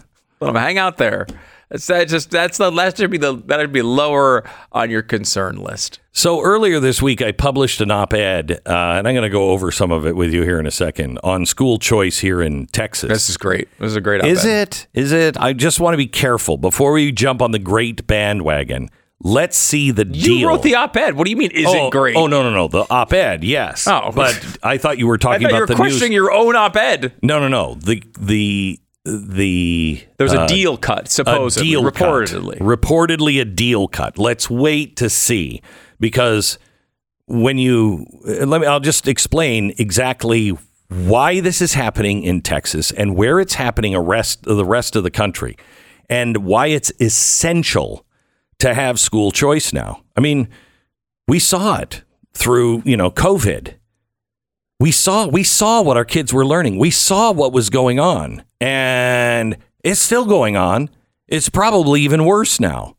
let them hang out there. That's that just that's the that should be the that would be lower on your concern list. So earlier this week, I published an op-ed, uh, and I'm going to go over some of it with you here in a second on school choice here in Texas. This is great. This is a great. Is op-ed. it? Is it? I just want to be careful before we jump on the great bandwagon. Let's see the You deal. You wrote the op-ed. What do you mean? Is oh, it great? Oh no, no, no. The op-ed, yes. Oh. but I thought you were talking thought you about were the questioning news. your own op-ed. No, no, no. The the the There was a uh, deal cut, supposedly, deal cut. reportedly. reportedly a deal cut. Let's wait to see because when you uh, let me, I'll just explain exactly why this is happening in Texas and where it's happening a rest the rest of the country, and why it's essential to have school choice now. I mean, we saw it through you know COVID. We saw we saw what our kids were learning. We saw what was going on, and it's still going on. It's probably even worse now.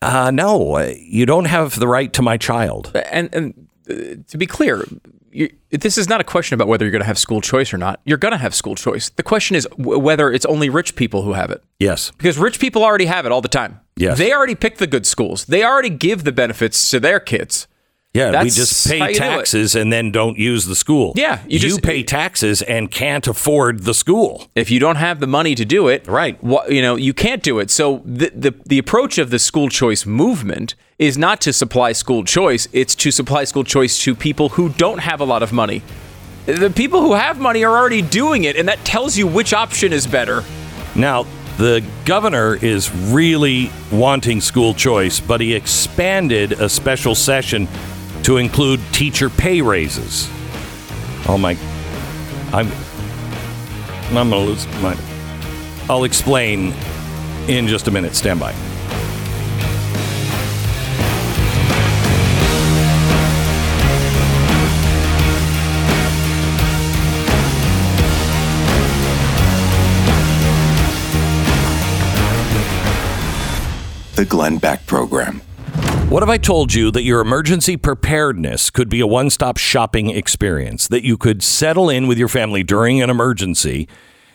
Uh, no, uh, you don't have the right to my child. and and uh, to be clear, you, this is not a question about whether you're going to have school choice or not. You're going to have school choice. The question is w- whether it's only rich people who have it. Yes. Because rich people already have it all the time. Yes. They already pick the good schools. They already give the benefits to their kids. Yeah, we just pay you do it. taxes and then don't use the school. Yeah, you you, just- pay taxes and can't afford the school. If you don't have the money to do it, Right. wha- you know, you can't do it. So the, the the approach of the school choice movement is not to supply school choice; it's to supply school choice to people who don't have a lot of money. The people who have money are already doing it, and that tells you which option is better. Now, the governor is really wanting school choice, but he expanded a special session to include teacher pay raises. Oh my I'm I'm gonna lose my I'll explain in just a minute. Stand by. The Glenn Beck Program. What if I told you that your emergency preparedness could be a one stop shopping experience? That you could settle in with your family during an emergency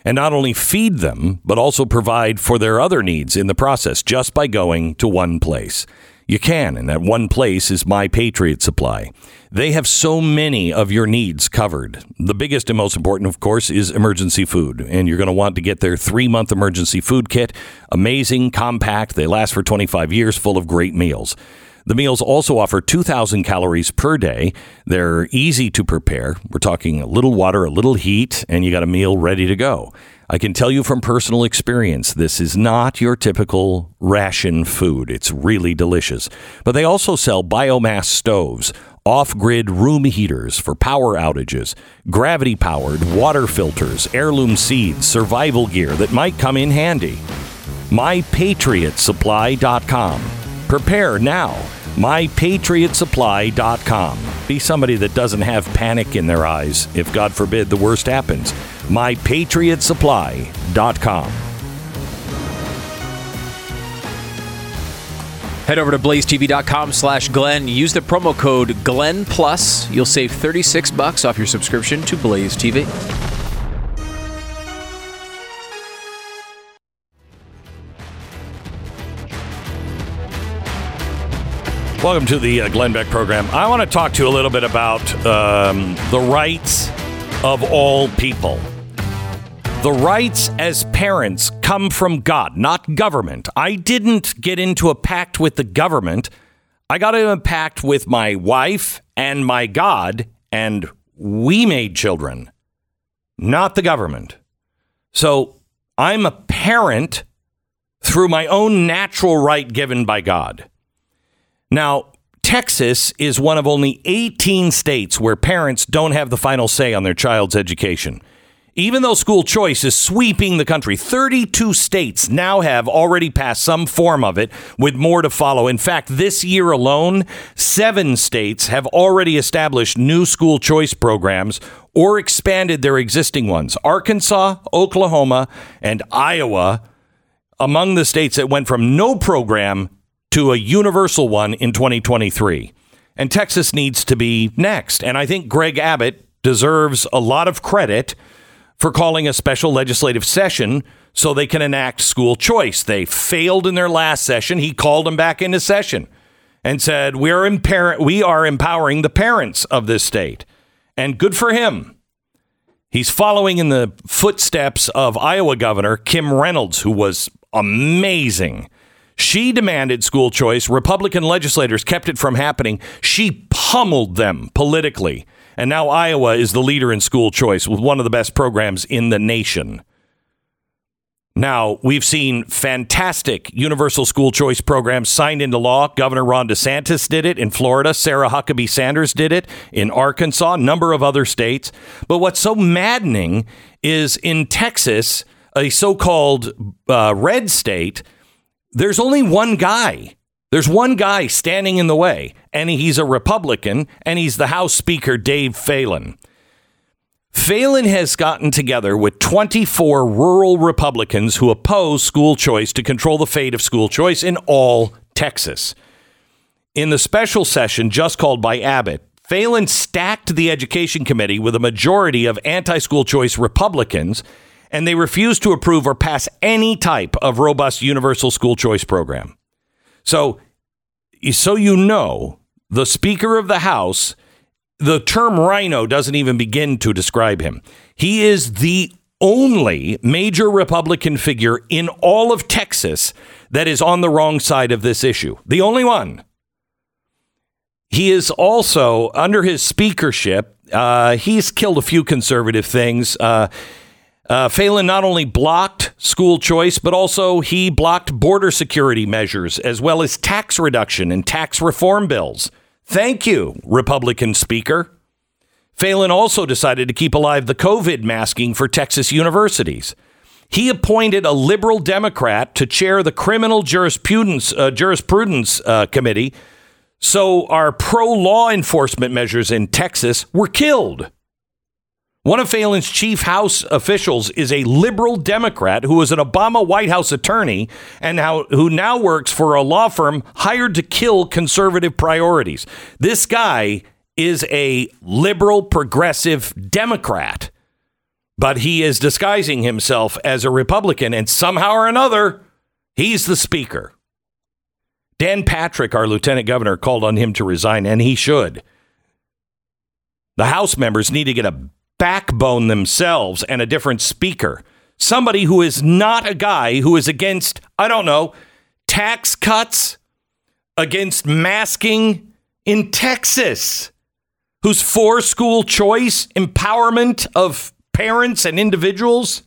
and not only feed them, but also provide for their other needs in the process just by going to one place? You can, and that one place is My Patriot Supply. They have so many of your needs covered. The biggest and most important, of course, is emergency food. And you're going to want to get their three month emergency food kit. Amazing, compact. They last for 25 years, full of great meals. The meals also offer 2,000 calories per day. They're easy to prepare. We're talking a little water, a little heat, and you got a meal ready to go. I can tell you from personal experience, this is not your typical ration food. It's really delicious. But they also sell biomass stoves, off grid room heaters for power outages, gravity powered water filters, heirloom seeds, survival gear that might come in handy. MyPatriotSupply.com. Prepare now. MyPatriotSupply.com. Be somebody that doesn't have panic in their eyes if, God forbid, the worst happens. MyPatriotSupply.com. Head over to blazetv.com slash Glenn. Use the promo code Glenn Plus. You'll save 36 bucks off your subscription to Blaze TV. Welcome to the uh, Glenn Beck program. I want to talk to you a little bit about um, the rights of all people. The rights as parents come from God, not government. I didn't get into a pact with the government. I got into a pact with my wife and my God, and we made children, not the government. So I'm a parent through my own natural right given by God. Now, Texas is one of only 18 states where parents don't have the final say on their child's education. Even though school choice is sweeping the country, 32 states now have already passed some form of it, with more to follow. In fact, this year alone, seven states have already established new school choice programs or expanded their existing ones. Arkansas, Oklahoma, and Iowa among the states that went from no program to a universal one in 2023. And Texas needs to be next. And I think Greg Abbott deserves a lot of credit for calling a special legislative session so they can enact school choice. They failed in their last session. He called them back into session and said, "We are imparent, we are empowering the parents of this state." And good for him. He's following in the footsteps of Iowa Governor Kim Reynolds, who was amazing. She demanded school choice. Republican legislators kept it from happening. She pummeled them politically. And now Iowa is the leader in school choice with one of the best programs in the nation. Now, we've seen fantastic universal school choice programs signed into law. Governor Ron DeSantis did it in Florida. Sarah Huckabee Sanders did it in Arkansas, a number of other states. But what's so maddening is in Texas, a so called uh, red state, there's only one guy. There's one guy standing in the way, and he's a Republican, and he's the House Speaker, Dade Phelan. Phelan has gotten together with 24 rural Republicans who oppose school choice to control the fate of school choice in all Texas. In the special session just called by Abbott, Phelan stacked the Education Committee with a majority of anti school choice Republicans, and they refuse to approve or pass any type of robust universal school choice program. So, so you know, the Speaker of the House, the term RINO doesn't even begin to describe him. He is the only major Republican figure in all of Texas that is on the wrong side of this issue. The only one. He is also, under his speakership, uh, he's killed a few conservative things. Uh, uh, Phelan not only blocked school choice, but also he blocked border security measures as well as tax reduction and tax reform bills. Thank you, Republican Speaker. Phelan also decided to keep alive the COVID masking for Texas universities. He appointed a liberal Democrat to chair the Criminal Jurisprudence, uh, Jurisprudence uh, Committee, so our pro law enforcement measures in Texas were killed. One of Phelan's chief House officials is a liberal Democrat who was an Obama White House attorney and now, who now works for a law firm hired to kill conservative priorities. This guy is a liberal progressive Democrat, but he is disguising himself as a Republican, and somehow or another, he's the speaker. Dan Patrick, our lieutenant governor, called on him to resign, and he should. The House members need to get a backbone themselves and a different speaker. Somebody who is not a guy who is against, I don't know, tax cuts, against masking in Texas, who's for school choice, empowerment of parents and individuals.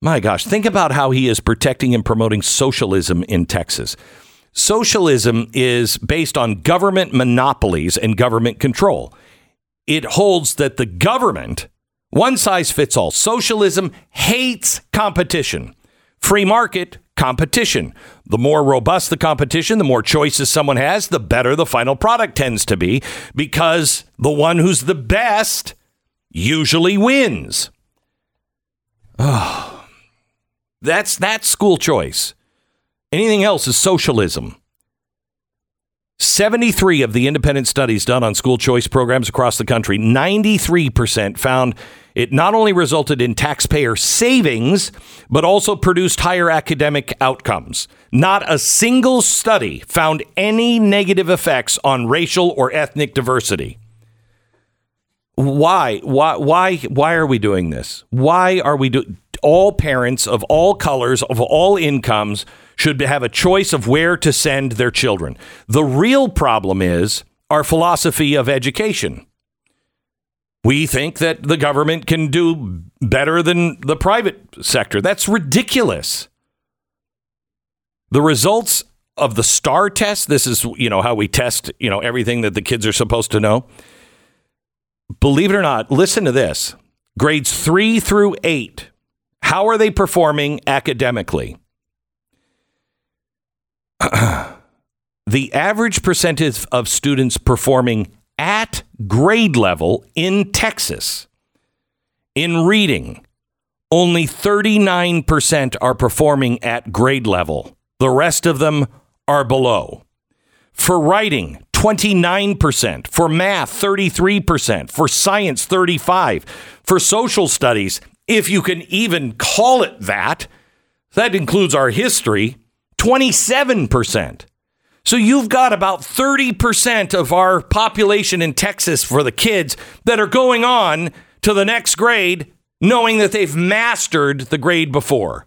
My gosh, think about how he is protecting and promoting socialism in Texas. Socialism is based on government monopolies and government control. It holds that the government, one size fits all. Socialism hates competition. Free market, competition. The more robust the competition, the more choices someone has, the better the final product tends to be because the one who's the best usually wins. Oh, that's that's school choice. Anything else is socialism. 73 of the independent studies done on school choice programs across the country, 93% found it not only resulted in taxpayer savings, but also produced higher academic outcomes. Not a single study found any negative effects on racial or ethnic diversity. Why? Why? Why? Why are we doing this? Why are we do? All parents of all colors, of all incomes, should have a choice of where to send their children. The real problem is our philosophy of education. We think that the government can do better than the private sector. That's ridiculous. The results of the STAAR test, this is, you know, how we test, you know, everything that the kids are supposed to know. Believe it or not, listen to this. Grades 3 through 8. How are they performing academically? the average percentage of students performing at grade level in Texas in reading, only 39% are performing at grade level. The rest of them are below. For writing, 29%. For math, 33%. For science, 35. For social studies, if you can even call it that, that includes our history, 27%. So you've got about 30% of our population in Texas for the kids that are going on to the next grade knowing that they've mastered the grade before.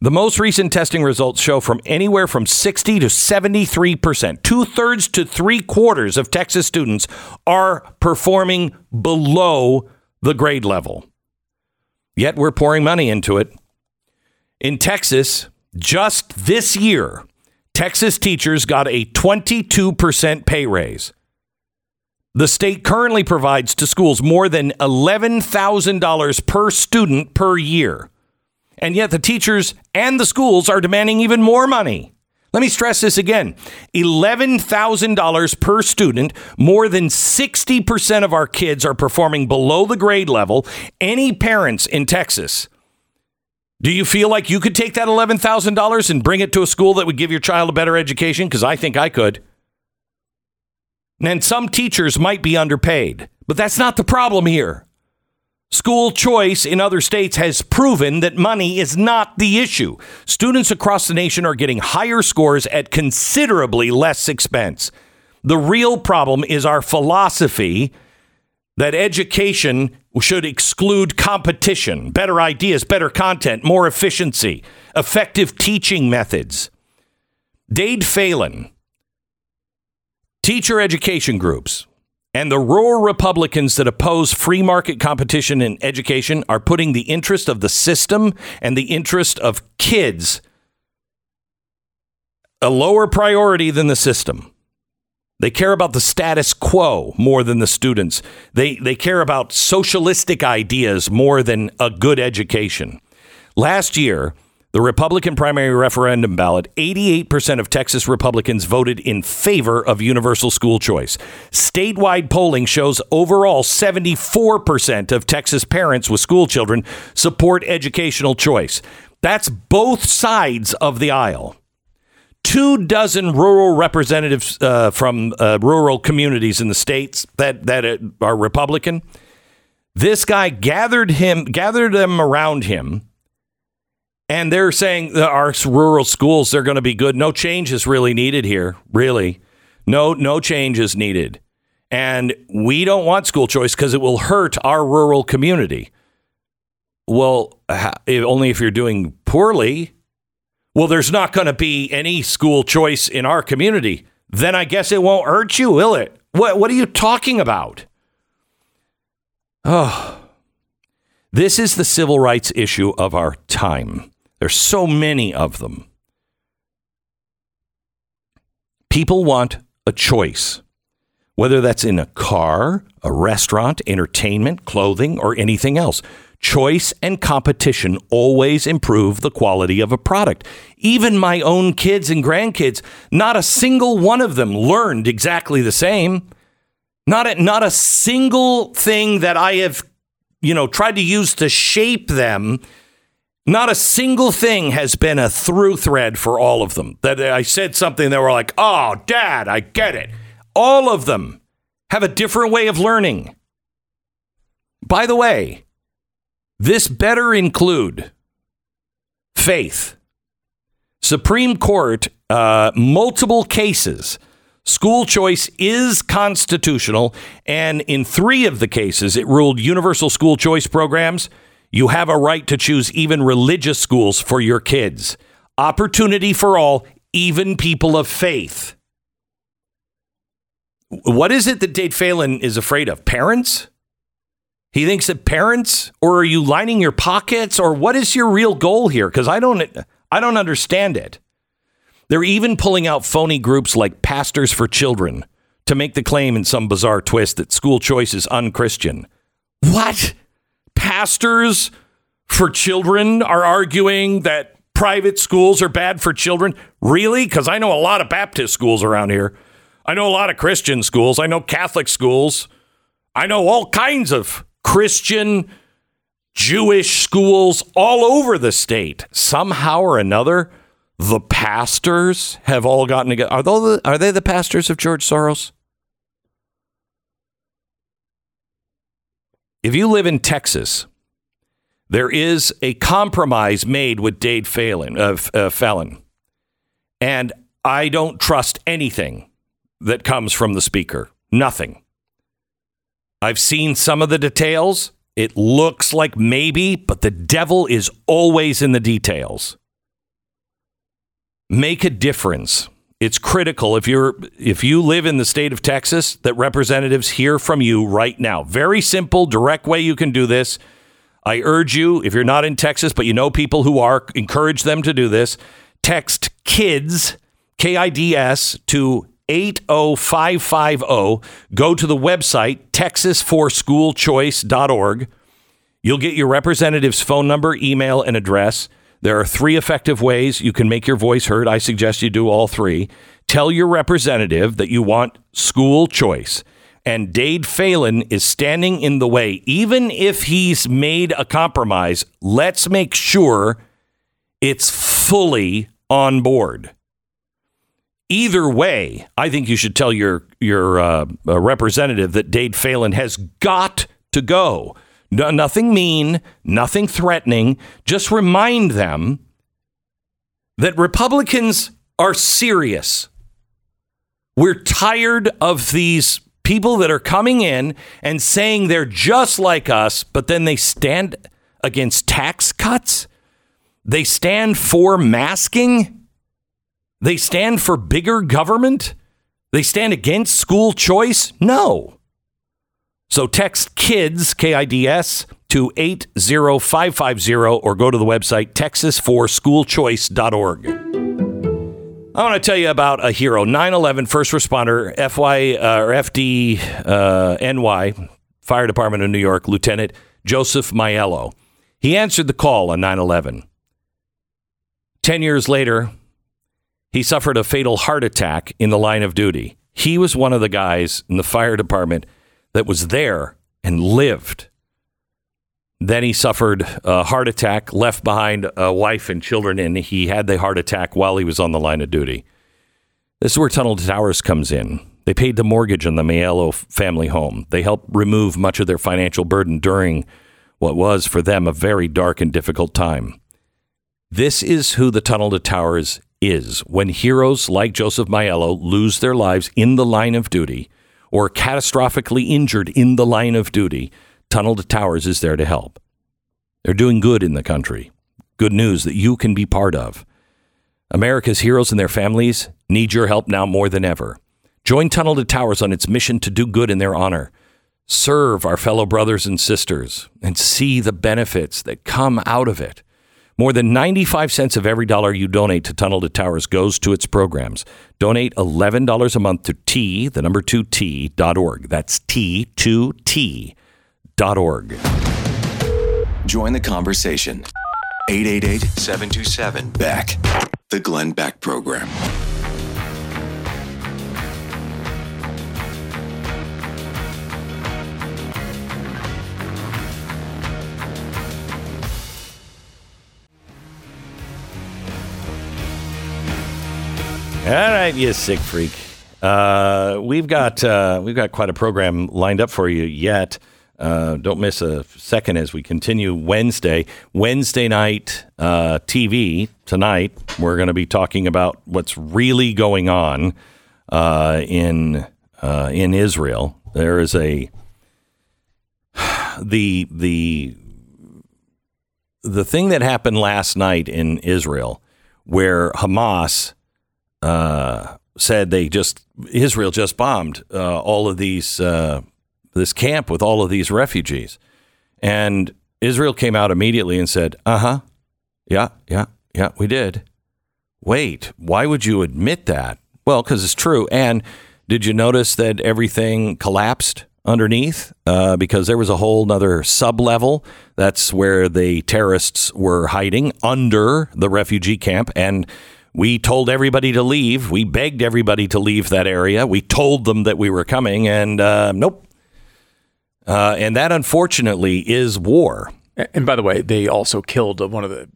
The most recent testing results show from anywhere from 60 to 73%, two thirds to three quarters of Texas students are performing below the grade level. Yet we're pouring money into it. In Texas, just this year, Texas teachers got a 22% pay raise. The state currently provides to schools more than $11,000 per student per year. And yet the teachers and the schools are demanding even more money. Let me stress this again $11,000 per student. More than 60% of our kids are performing below the grade level. Any parents in Texas, do you feel like you could take that $11,000 and bring it to a school that would give your child a better education? Because I think I could. And some teachers might be underpaid, but that's not the problem here. School choice in other states has proven that money is not the issue. Students across the nation are getting higher scores at considerably less expense. The real problem is our philosophy that education should exclude competition, better ideas, better content, more efficiency, effective teaching methods. Dade Phelan, teacher education groups, and the rural Republicans that oppose free market competition in education are putting the interest of the system and the interest of kids a lower priority than the system. They care about the status quo more than the students. They, they care about socialistic ideas more than a good education. Last year, the Republican primary referendum ballot, 88% of Texas Republicans voted in favor of universal school choice. Statewide polling shows overall 74% of Texas parents with school children support educational choice. That's both sides of the aisle two dozen rural representatives uh, from uh, rural communities in the states that that are Republican. This guy gathered him, gathered them around him, and they're saying that our rural schools they're going to be good. No change is really needed here. Really, no no change is needed, and we don't want school choice because it will hurt our rural community. Well, only if you're doing poorly well, there's not going to be any school choice in our community. Then I guess it won't hurt you, will it? What, what are you talking about? Oh, this is the civil rights issue of our time. There's so many of them. People want a choice, whether that's in a car, a restaurant, entertainment, clothing, or anything else. Choice and competition always improve the quality of a product. Even my own kids and grandkids, not a single one of them learned exactly the same. Not a, not a single thing that I have, you know, tried to use to shape them. Not a single thing has been a through thread for all of them. That I said something they were like, "Oh, Dad, I get it." All of them have a different way of learning. By the way, this better include faith. Supreme Court, uh, multiple cases. School choice is constitutional, and in three of the cases, it ruled universal school choice programs. You have a right to choose even religious schools for your kids. Opportunity for all, even people of faith. What is it that Dade Phelan is afraid of? Parents? He thinks that parents, or are you lining your pockets, or what is your real goal here? Because I don't, I don't understand it. They're even pulling out phony groups like Pastors for Children to make the claim in some bizarre twist that school choice is unchristian. What? Pastors for children are arguing that private schools are bad for children? Really? Because I know a lot of Baptist schools around here. I know a lot of Christian schools. I know Catholic schools. I know all kinds of Christian, Jewish schools all over the state. Somehow or another, the pastors have all gotten together. Are they the, are they the pastors of George Soros? If you live in Texas, there is a compromise made with Dade Phelan, uh, uh, Fallon, and I don't trust anything that comes from the speaker. Nothing. I've seen some of the details. It looks like maybe, but the devil is always in the details. Make a difference. It's critical if you're if you live in the state of Texas that representatives hear from you right now. Very simple, direct way you can do this. I urge you, if you're not in Texas, but you know people who are, encourage them to do this. Text kids, K I D S, to 80550. Go to the website, texasforschoolchoice.org. You'll get your representative's phone number, email, and address. There are three effective ways you can make your voice heard. I suggest you do all three. Tell your representative that you want school choice. And Dade Phelan is standing in the way. Even if he's made a compromise, let's make sure it's fully on board. Either way, I think you should tell your your uh, uh, representative that Dade Phelan has got to go. No, nothing mean, nothing threatening. Just remind them that Republicans are serious. We're tired of these people that are coming in and saying they're just like us, but then they stand against tax cuts. They stand for masking. They stand for bigger government? They stand against school choice? No. So text kids, K I D S, to 80550 or go to the website texasforschoolchoice.org. I want to tell you about a hero, 9 11 first responder, FY uh, or FD uh, NY, Fire Department of New York, Lieutenant Joseph Maiello. He answered the call on 9 11. 10 years later, he suffered a fatal heart attack in the line of duty. He was one of the guys in the fire department that was there and lived. Then he suffered a heart attack, left behind a wife and children, and he had the heart attack while he was on the line of duty. This is where Tunnel to Towers comes in. They paid the mortgage on the Maiello family home. They helped remove much of their financial burden during what was for them a very dark and difficult time. This is who the Tunnel to Towers is. When heroes like Joseph Maiello lose their lives in the line of duty or catastrophically injured in the line of duty, Tunnel to Towers is there to help. They're doing good in the country. Good news that you can be part of. America's heroes and their families need your help now more than ever. Join Tunnel to Towers on its mission to do good in their honor. Serve our fellow brothers and sisters and see the benefits that come out of it. More than 95 cents of every dollar you donate to Tunnel to Towers goes to its programs. Donate $11 a month to T, the number 2T, dot org. That's T2T dot org. Join the conversation. 888 727 Beck. The Glenn Beck Program. All right, you sick freak. Uh, we've got uh, we've got quite a program lined up for you yet. Uh, don't miss a second as we continue Wednesday. Wednesday night uh, TV tonight. We're going to be talking about what's really going on uh, in uh, in Israel. There is a the the the thing that happened last night in Israel, where Hamas uh, said they just Israel just bombed uh, all of these uh, this camp with all of these refugees, and Israel came out immediately and said, "Uh huh, yeah, yeah, yeah, we did." Wait, why would you admit that? Well, because it's true. And did you notice that everything collapsed underneath uh, because there was a whole other sub level? That's where the terrorists were hiding under the refugee camp and. We told everybody to leave. We begged everybody to leave that area. We told them that we were coming, and uh, nope. Uh, and that, unfortunately, is war. And by the way, they also killed one of the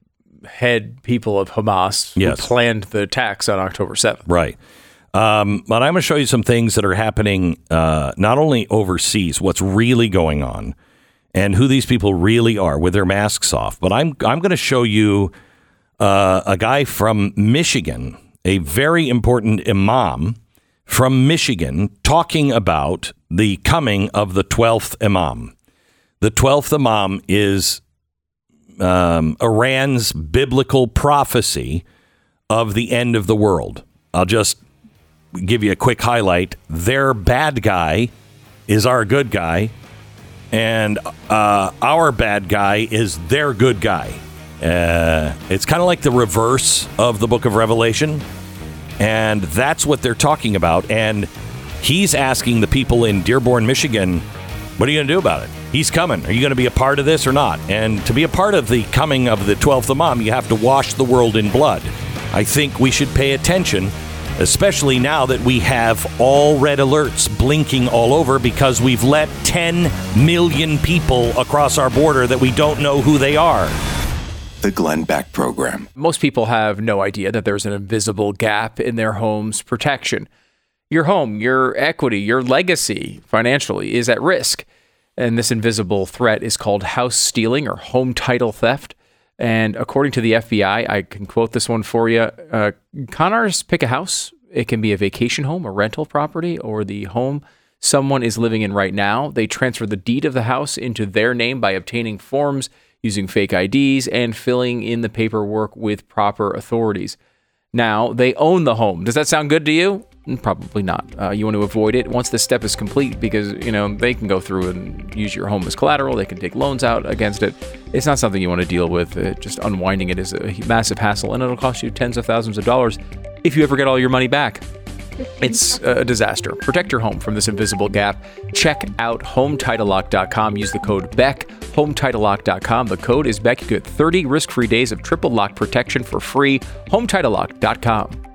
head people of Hamas Yes. who planned the attacks on October 7th. Right. Um, but I'm going to show you some things that are happening uh, not only overseas, what's really going on, and who these people really are with their masks off. But I'm I'm going to show you uh, a guy from Michigan, a very important imam from Michigan, talking about the coming of the twelfth imam. The twelfth imam is um, Iran's biblical prophecy of the end of the world. I'll just give you a quick highlight. Their bad guy is our good guy, and uh, our bad guy is their good guy. Uh, it's kind of like the reverse of the book of Revelation, and that's what they're talking about. And he's asking the people in Dearborn, Michigan, what are you going to do about it? He's coming. Are you going to be a part of this or not? And to be a part of the coming of the 12th Imam, you have to wash the world in blood. I think we should pay attention, especially now that we have all red alerts blinking all over because we've let 10 million people across our border that we don't know who they are. The Glenn Beck Program. Most people have no idea that there's an invisible gap in their home's protection. Your home, your equity, your legacy financially is at risk. And this invisible threat is called house stealing or home title theft. And according to the FBI, I can quote this one for you uh, con artists pick a house. It can be a vacation home, a rental property, or the home someone is living in right now. They transfer the deed of the house into their name by obtaining forms, using fake IDs, and filling in the paperwork with proper authorities. Now they own the home. Does that sound good to you? Mm, Probably not. Uh, you want to avoid it once the step is complete because you know they can go through and use your home as collateral. They can take loans out against it. It's not something you want to deal with. Uh, just unwinding it is a massive hassle, and it'll cost you tens of thousands of dollars if you ever get all your money back. It's a disaster. Protect your home from this invisible gap. Check out HomeTitleLock.com. Use the code BECK. HomeTitleLock.com. The code is BECK. You get 30 risk-free days of triple lock protection for free. HomeTitleLock.com.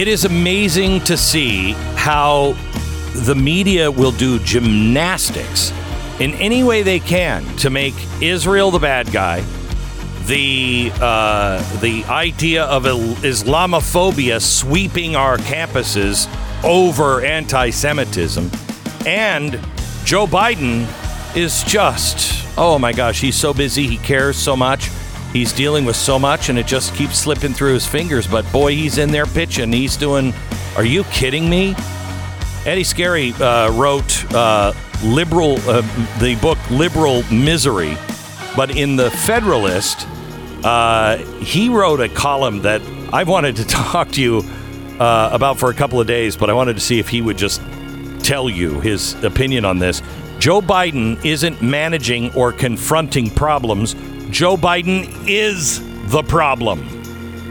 It is amazing to see how the media will do gymnastics in any way they can to make Israel the bad guy. The uh, the idea of Islamophobia sweeping our campuses over anti-Semitism, and Joe Biden is just oh my gosh, he's so busy, he cares so much. He's dealing with so much, and it just keeps slipping through his fingers. But boy, he's in there pitching. He's doing. Are you kidding me? Eddie Scarry uh, wrote uh, liberal uh, the book Liberal Misery, but in the Federalist, uh, he wrote a column that I wanted to talk to you uh, about for a couple of days, but I wanted to see if he would just tell you his opinion on this. Joe Biden isn't managing or confronting problems. Joe Biden is the problem.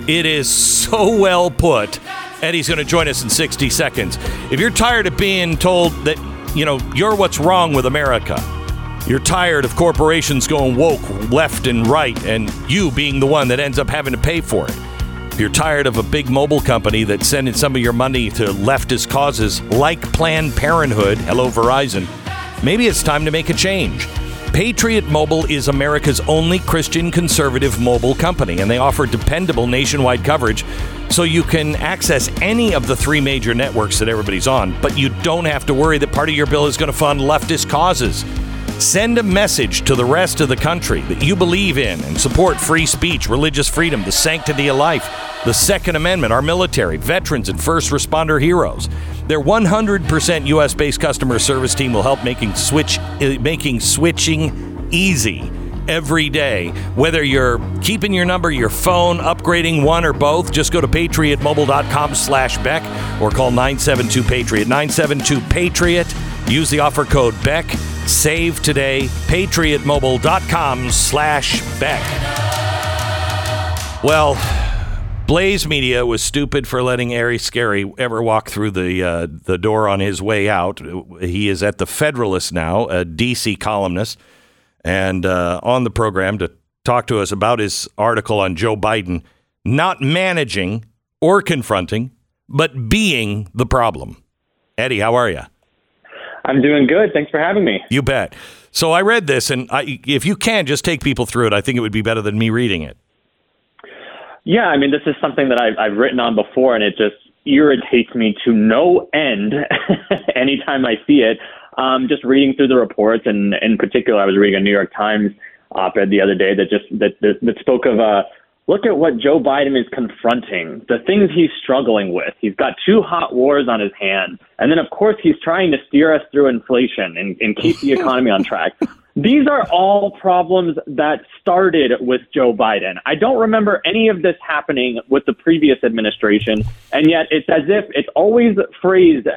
It is so well put. Eddie's going to join us in 60 seconds. If you're tired of being told that, you know, you're what's wrong with America, you're tired of corporations going woke left and right and you being the one that ends up having to pay for it. If you're tired of a big mobile company that's sending some of your money to leftist causes like Planned Parenthood, hello Verizon, maybe it's time to make a change. Patriot Mobile is America's only Christian conservative mobile company, and they offer dependable nationwide coverage so you can access any of the three major networks that everybody's on, but you don't have to worry that part of your bill is going to fund leftist causes. Send a message to the rest of the country that you believe in and support free speech, religious freedom, the sanctity of life, the Second Amendment, our military, veterans, and first responder heroes. Their 100% U.S. based customer service team will help making switch uh, making switching easy every day. Whether you're keeping your number, your phone, upgrading one or both, just go to patriotmobile.com slash Beck or call 972 Patriot. 972 Patriot. Use the offer code Beck. Save today. Patriotmobile.com slash Beck. Well, Blaze Media was stupid for letting Ari Scarry ever walk through the uh, the door on his way out. He is at the Federalist now, a DC columnist, and uh, on the program to talk to us about his article on Joe Biden not managing or confronting, but being the problem. Eddie, how are you? I'm doing good. Thanks for having me. You bet. So I read this, and I, if you can, just take people through it. I think it would be better than me reading it. Yeah, I mean, this is something that I've, I've written on before, and it just irritates me to no end anytime I see it. Um, just reading through the reports, and in particular, I was reading a New York Times op-ed the other day that just that that, that spoke of uh, look at what Joe Biden is confronting, the things he's struggling with. He's got two hot wars on his hands, and then of course he's trying to steer us through inflation and, and keep the economy on track. These are all problems that started with Joe Biden. I don't remember any of this happening with the previous administration, and yet it's as if it's always phrased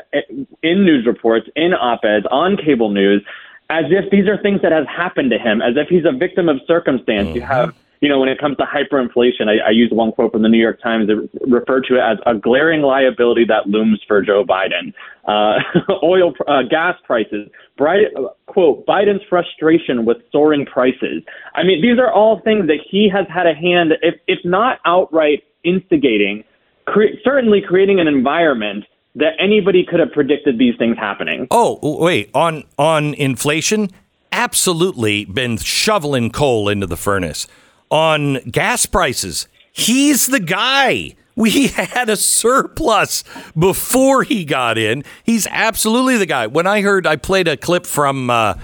in news reports, in op-eds, on cable news, as if these are things that have happened to him, as if he's a victim of circumstance. You mm-hmm. have you know, when it comes to hyperinflation, I, I use one quote from the New York Times that referred to it as a glaring liability that looms for Joe Biden. Uh, oil, uh, gas prices, bright, quote, Biden's frustration with soaring prices. I mean, these are all things that he has had a hand, if, if not outright instigating, cre- certainly creating an environment that anybody could have predicted these things happening. Oh, wait, on on inflation, absolutely been shoveling coal into the furnace. On gas prices, he's the guy. We had a surplus before he got in. He's absolutely the guy. When I heard, I played a clip from uh,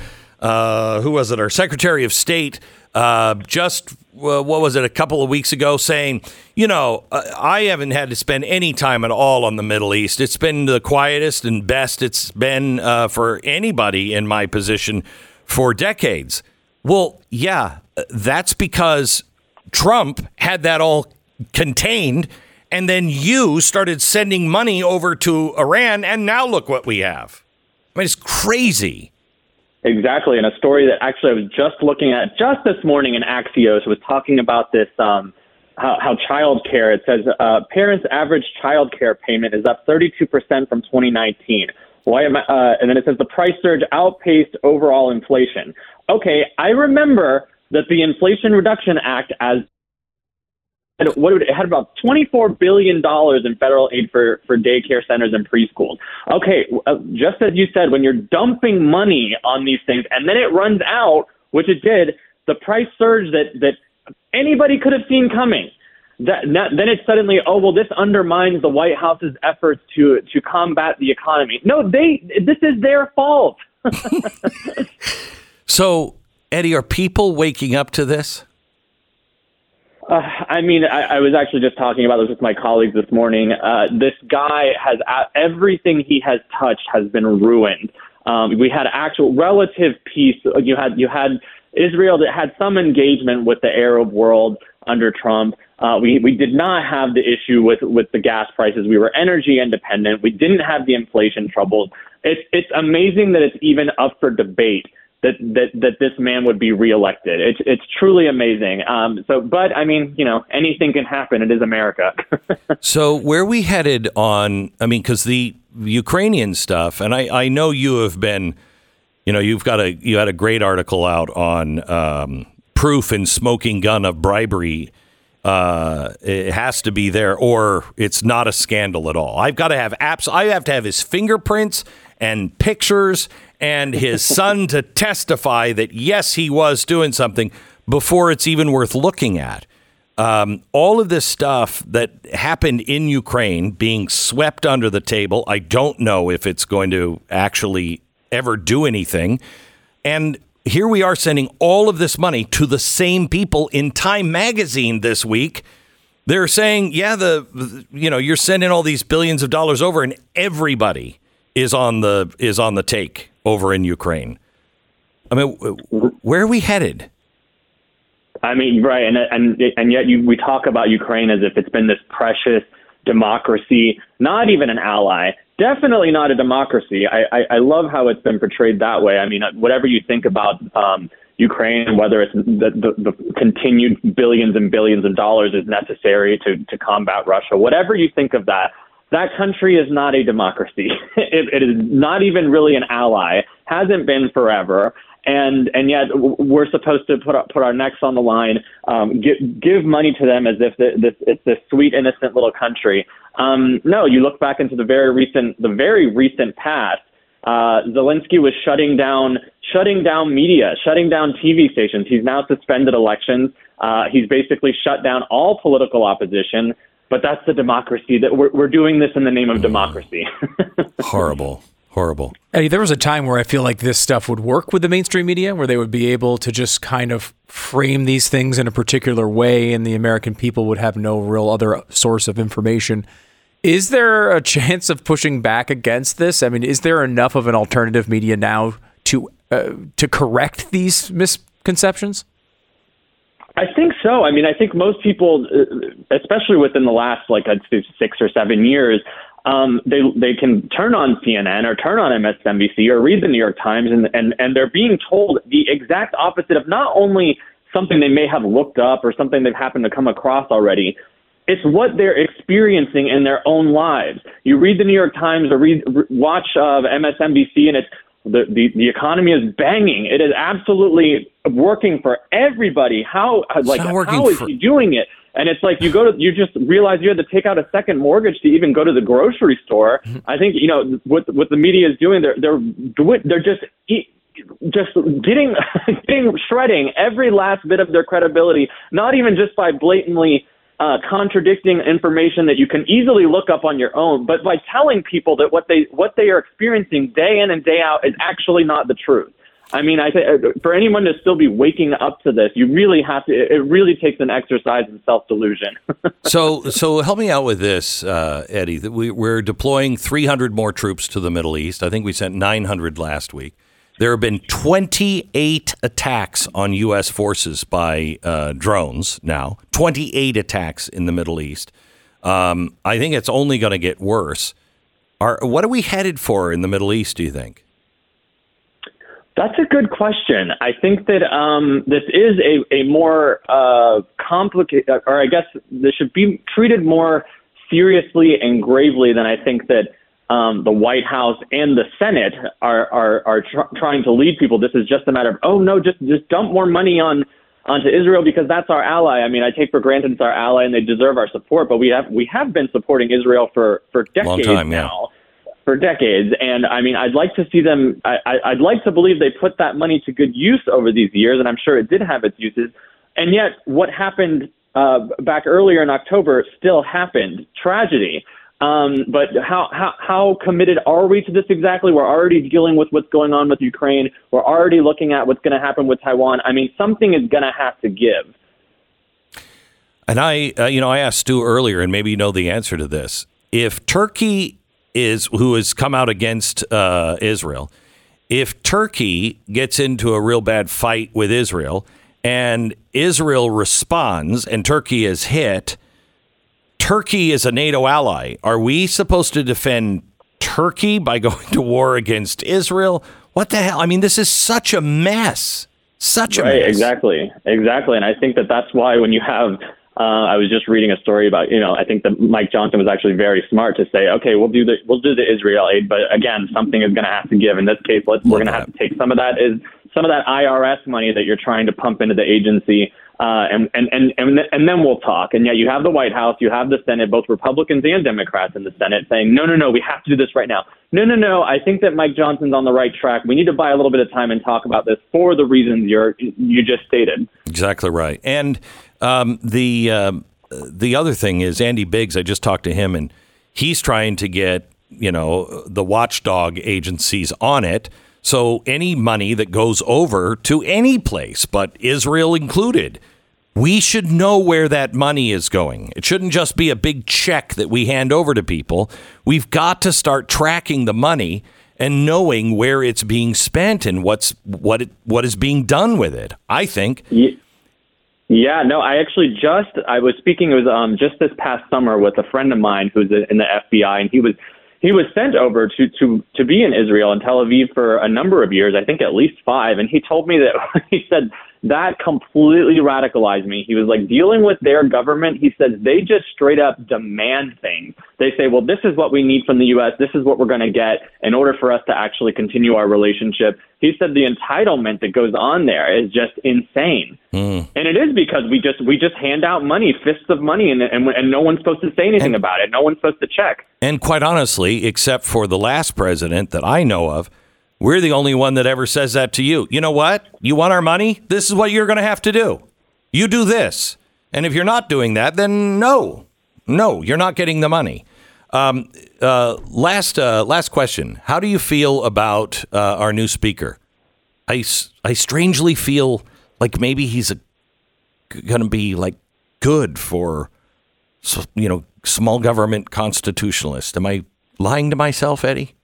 uh, who was it? Our Secretary of State. Uh, just uh, what was it a couple of weeks ago saying, you know, uh, I haven't had to spend any time at all on the Middle East. It's been the quietest and best it's been uh, for anybody in my position for decades. Well, yeah, that's because Trump had that all contained, and then you started sending money over to Iran, and now look what we have. I mean, it's crazy. Exactly, and a story that actually I was just looking at just this morning in Axios was talking about this um, how, how child care, it says uh, parents' average child care payment is up 32% from 2019. Why am I, uh, and then it says the price surge outpaced overall inflation. Okay, I remember that the Inflation Reduction Act, as and what it had about $24 billion in federal aid for, for daycare centers and preschools. Okay, uh, just as you said, when you're dumping money on these things and then it runs out, which it did, the price surge that, that anybody could have seen coming. That, that, then it's suddenly, oh well, this undermines the White House's efforts to to combat the economy. No, they this is their fault. So, Eddie, are people waking up to this? Uh, I mean, I, I was actually just talking about this with my colleagues this morning. Uh, this guy has uh, everything he has touched has been ruined. Um, we had actual relative peace. You had you had Israel that had some engagement with the Arab world under Trump. Uh, we we did not have the issue with with the gas prices. We were energy independent. We didn't have the inflation troubles. It's it's amazing that it's even up for debate that that that this man would be reelected. It's it's truly amazing. Um, so, but I mean, you know, anything can happen. It is America. So, where we headed on? I mean, because the Ukrainian stuff, and I, I know you have been, you know, you've got a you had a great article out on um, proof and smoking gun of bribery. Uh, it has to be there, or it's not a scandal at all. I've got to have apps. I have to have his fingerprints and pictures and his son to testify that yes, he was doing something before it's even worth looking at um, all of this stuff that happened in Ukraine being swept under the table. I don't know if it's going to actually ever do anything. And here we are sending all of this money to the same people in Time magazine this week. They're saying, yeah, the you know, you're sending all these billions of dollars over and everybody is on the is on the take over in Ukraine. I mean, where are we headed? I mean, right, and and and yet you, we talk about Ukraine as if it's been this precious democracy, not even an ally, definitely not a democracy. I, I, I love how it's been portrayed that way. I mean, whatever you think about um, Ukraine, whether it's the, the, the continued billions and billions of dollars is necessary to to combat Russia, whatever you think of that. That country is not a democracy. it, it is not even really an ally. Hasn't been forever and and yet we're supposed to put our, put our necks on the line, um, give give money to them as if the, this, it's this sweet innocent little country. Um, no, you look back into the very recent the very recent past. Uh, Zelensky was shutting down shutting down media, shutting down TV stations. He's now suspended elections. Uh, he's basically shut down all political opposition. But that's the democracy that we're, we're doing this in the name of democracy. Horrible. Horrible. Eddie, there was a time where I feel like this stuff would work with the mainstream media, where they would be able to just kind of frame these things in a particular way, and the American people would have no real other source of information. Is there a chance of pushing back against this? I mean, is there enough of an alternative media now to uh, to correct these misconceptions? I think so. I mean, I think most people, uh, especially within the last like I'd say six or seven years, um, they they can turn on CNN or turn on MSNBC or read the New York Times, and and and they're being told the exact opposite of not only something they may have looked up or something they've happened to come across already. It's what they're experiencing in their own lives. You read the New York Times or read watch uh, MSNBC, and it's the, the the economy is banging. It is absolutely working for everybody. How like how is for- he doing it? And it's like you go to you just realize you had to take out a second mortgage to even go to the grocery store. I think you know what what the media is doing. They're they're they're just e- just getting getting shredding every last bit of their credibility. Not even just by blatantly uh, contradicting information that you can easily look up on your own, but by telling people that what they what they are experiencing day in and day out is actually not the truth. I mean, I think for anyone to still be waking up to this, you really have to. It really takes an exercise in self delusion. so, so help me out with this, uh, Eddie. We, we're deploying 300 more troops to the Middle East. I think we sent 900 last week. There have been 28 attacks on U.S. forces by uh, drones now. 28 attacks in the Middle East. Um, I think it's only going to get worse. Are, what are we headed for in the Middle East? Do you think? That's a good question. I think that um, this is a, a more uh, complicated, or I guess this should be treated more seriously and gravely than I think that um, the White House and the Senate are are, are tr- trying to lead people. This is just a matter of oh no, just just dump more money on onto Israel because that's our ally. I mean, I take for granted it's our ally and they deserve our support, but we have we have been supporting Israel for for decades time, yeah. For decades. And I mean, I'd like to see them. I, I, I'd like to believe they put that money to good use over these years, and I'm sure it did have its uses. And yet, what happened uh, back earlier in October still happened. Tragedy. Um, but how, how how committed are we to this exactly? We're already dealing with what's going on with Ukraine. We're already looking at what's going to happen with Taiwan. I mean, something is going to have to give. And I, uh, you know, I asked Stu earlier, and maybe you know the answer to this. If Turkey is who has come out against uh, Israel, if Turkey gets into a real bad fight with Israel, and Israel responds, and Turkey is hit, Turkey is a NATO ally. Are we supposed to defend Turkey by going to war against Israel? What the hell? I mean, this is such a mess. Such a right, mess. exactly, exactly. And I think that that's why when you have, uh, I was just reading a story about, you know, I think that Mike Johnson was actually very smart to say, okay, we'll do the we'll do the Israel aid, but again, something is going to have to give. In this case, let's, we're going to have to take some of that is some of that IRS money that you're trying to pump into the agency. Uh, and, and, and, and, and then we'll talk. And yet you have the White House, you have the Senate, both Republicans and Democrats in the Senate saying, no, no, no, we have to do this right now. No, no, no, I think that Mike Johnson's on the right track. We need to buy a little bit of time and talk about this for the reasons you're, you just stated. Exactly right. And um, the um the other thing is Andy Biggs. I just talked to him, and he's trying to get you know the watchdog agencies on it. So any money that goes over to any place, but Israel included, we should know where that money is going. It shouldn't just be a big check that we hand over to people. We've got to start tracking the money and knowing where it's being spent and what's what it, what is being done with it. I think. Yeah, no, I actually just I was speaking it was um just this past summer with a friend of mine who's in the FBI and he was he was sent over to to to be in Israel and Tel Aviv for a number of years, I think at least 5, and he told me that he said that completely radicalized me. He was like dealing with their government. He says they just straight up demand things. They say, "Well, this is what we need from the US. This is what we're going to get in order for us to actually continue our relationship." He said the entitlement that goes on there is just insane. Hmm. And it is because we just we just hand out money, fists of money, and and, and no one's supposed to say anything about it. No one's supposed to check. And quite honestly, except for the last president that I know of, we're the only one that ever says that to you. You know what? You want our money? This is what you're going to have to do. You do this. And if you're not doing that, then no, no, you're not getting the money. Um, uh, last, uh, last question. How do you feel about uh, our new speaker? I, I strangely feel like maybe he's going to be like good for, you know, small government constitutionalist. Am I lying to myself, Eddie?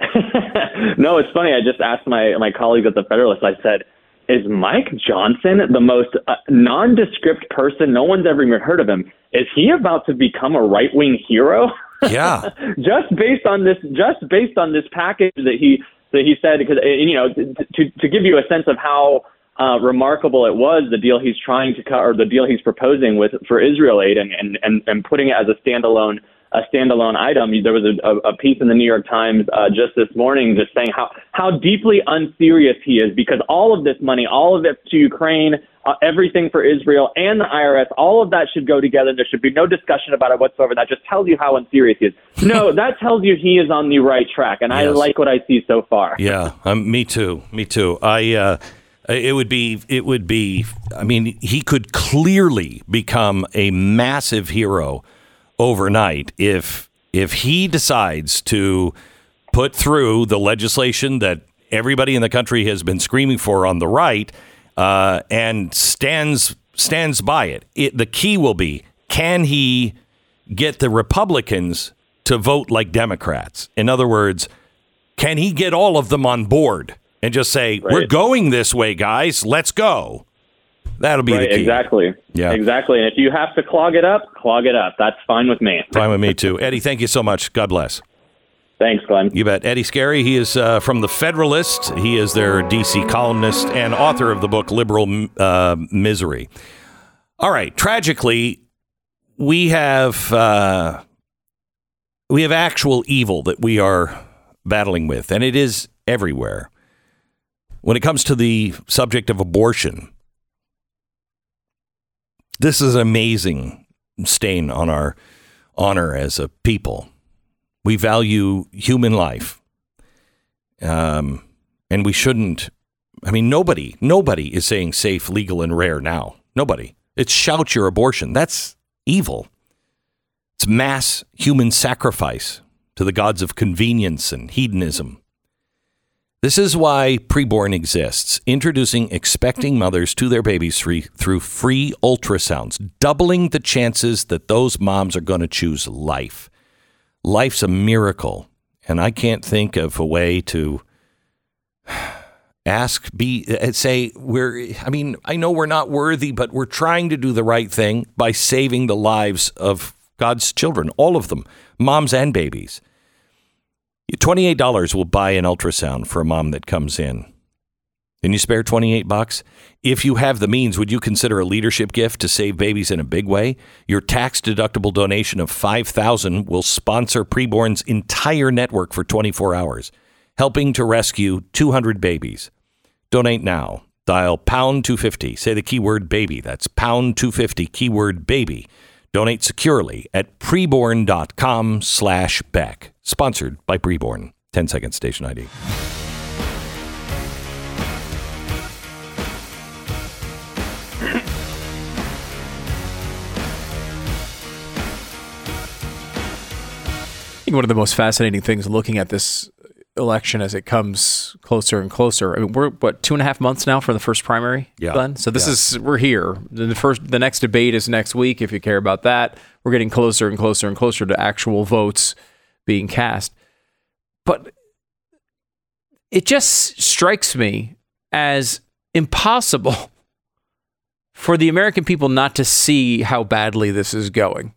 no, it's funny. I just asked my my colleagues at the Federalist. I said, "Is Mike Johnson the most uh, nondescript person? No one's ever even heard of him. Is he about to become a right wing hero?" Yeah. just based on this, just based on this package that he that he said, because uh, you know, to to give you a sense of how uh, remarkable it was the deal he's trying to cut or the deal he's proposing with for Israel aid and and and, and putting it as a standalone a standalone item. There was a, a, piece in the New York Times uh, just this morning just saying how how deeply unserious he is because all of this money, all of it to Ukraine, uh, everything for Israel and the IRS, all of that should go together. There should be no discussion about it whatsoever. That just tells you how unserious he is. No, that tells you he is on the right track, and I like what I see so far. Yeah, um, me too. Me too. I. Uh, it would be. It would be. I mean, he could clearly become a massive hero overnight if if he decides to put through the legislation that everybody in the country has been screaming for on the right uh, and stands stands by it. it. The key will be: can he get the Republicans to vote like Democrats? In other words, can he get all of them on board and just say, "We're going this way, guys. Let's go"? That'll be Right, the key. exactly. Yeah. Exactly. And if you have to clog it up, clog it up. That's fine with me. Fine with me too. Eddie, thank you so much. God bless. Thanks, Glenn. You bet. Eddie Scarry, he is uh, from The Federalist. He is their DC columnist and author of the book Liberal uh, Misery. All right. Tragically, we have uh, we have actual evil that we are battling with, and it is everywhere. When it comes to the subject of abortion, this is an amazing stain on our honor as a people. We value human life, um, and we shouldn't. I mean, nobody, nobody is saying safe, legal, and rare now. Nobody. It's shout your abortion. That's evil. It's mass human sacrifice to the gods of convenience and hedonism. This is why preborn exists, introducing expecting mothers to their babies free, through free ultrasounds, doubling the chances that those moms are going to choose life. Life's a miracle, and I can't think of a way to ask be uh, say we're I mean, I know we're not worthy, but we're trying to do the right thing by saving the lives of God's children, all of them, moms and babies. $28 will buy an ultrasound for a mom that comes in. Can you spare 28 bucks? If you have the means, would you consider a leadership gift to save babies in a big way? Your tax deductible donation of 5000 will sponsor Preborn's entire network for 24 hours, helping to rescue 200 babies. Donate now. Dial pound 250. Say the keyword baby. That's pound 250 keyword baby. Donate securely at preborn.com slash Beck. Sponsored by Preborn. 10 second station ID. I think one of the most fascinating things looking at this election as it comes closer and closer. I mean, we're what two and a half months now from the first primary, Yeah. Glenn? So this Yeah. is we're here. The first, the next debate is next week. If you care about that, we're getting closer and closer and closer to actual votes being cast. But it just strikes me as impossible for the American people not to see how badly this is going.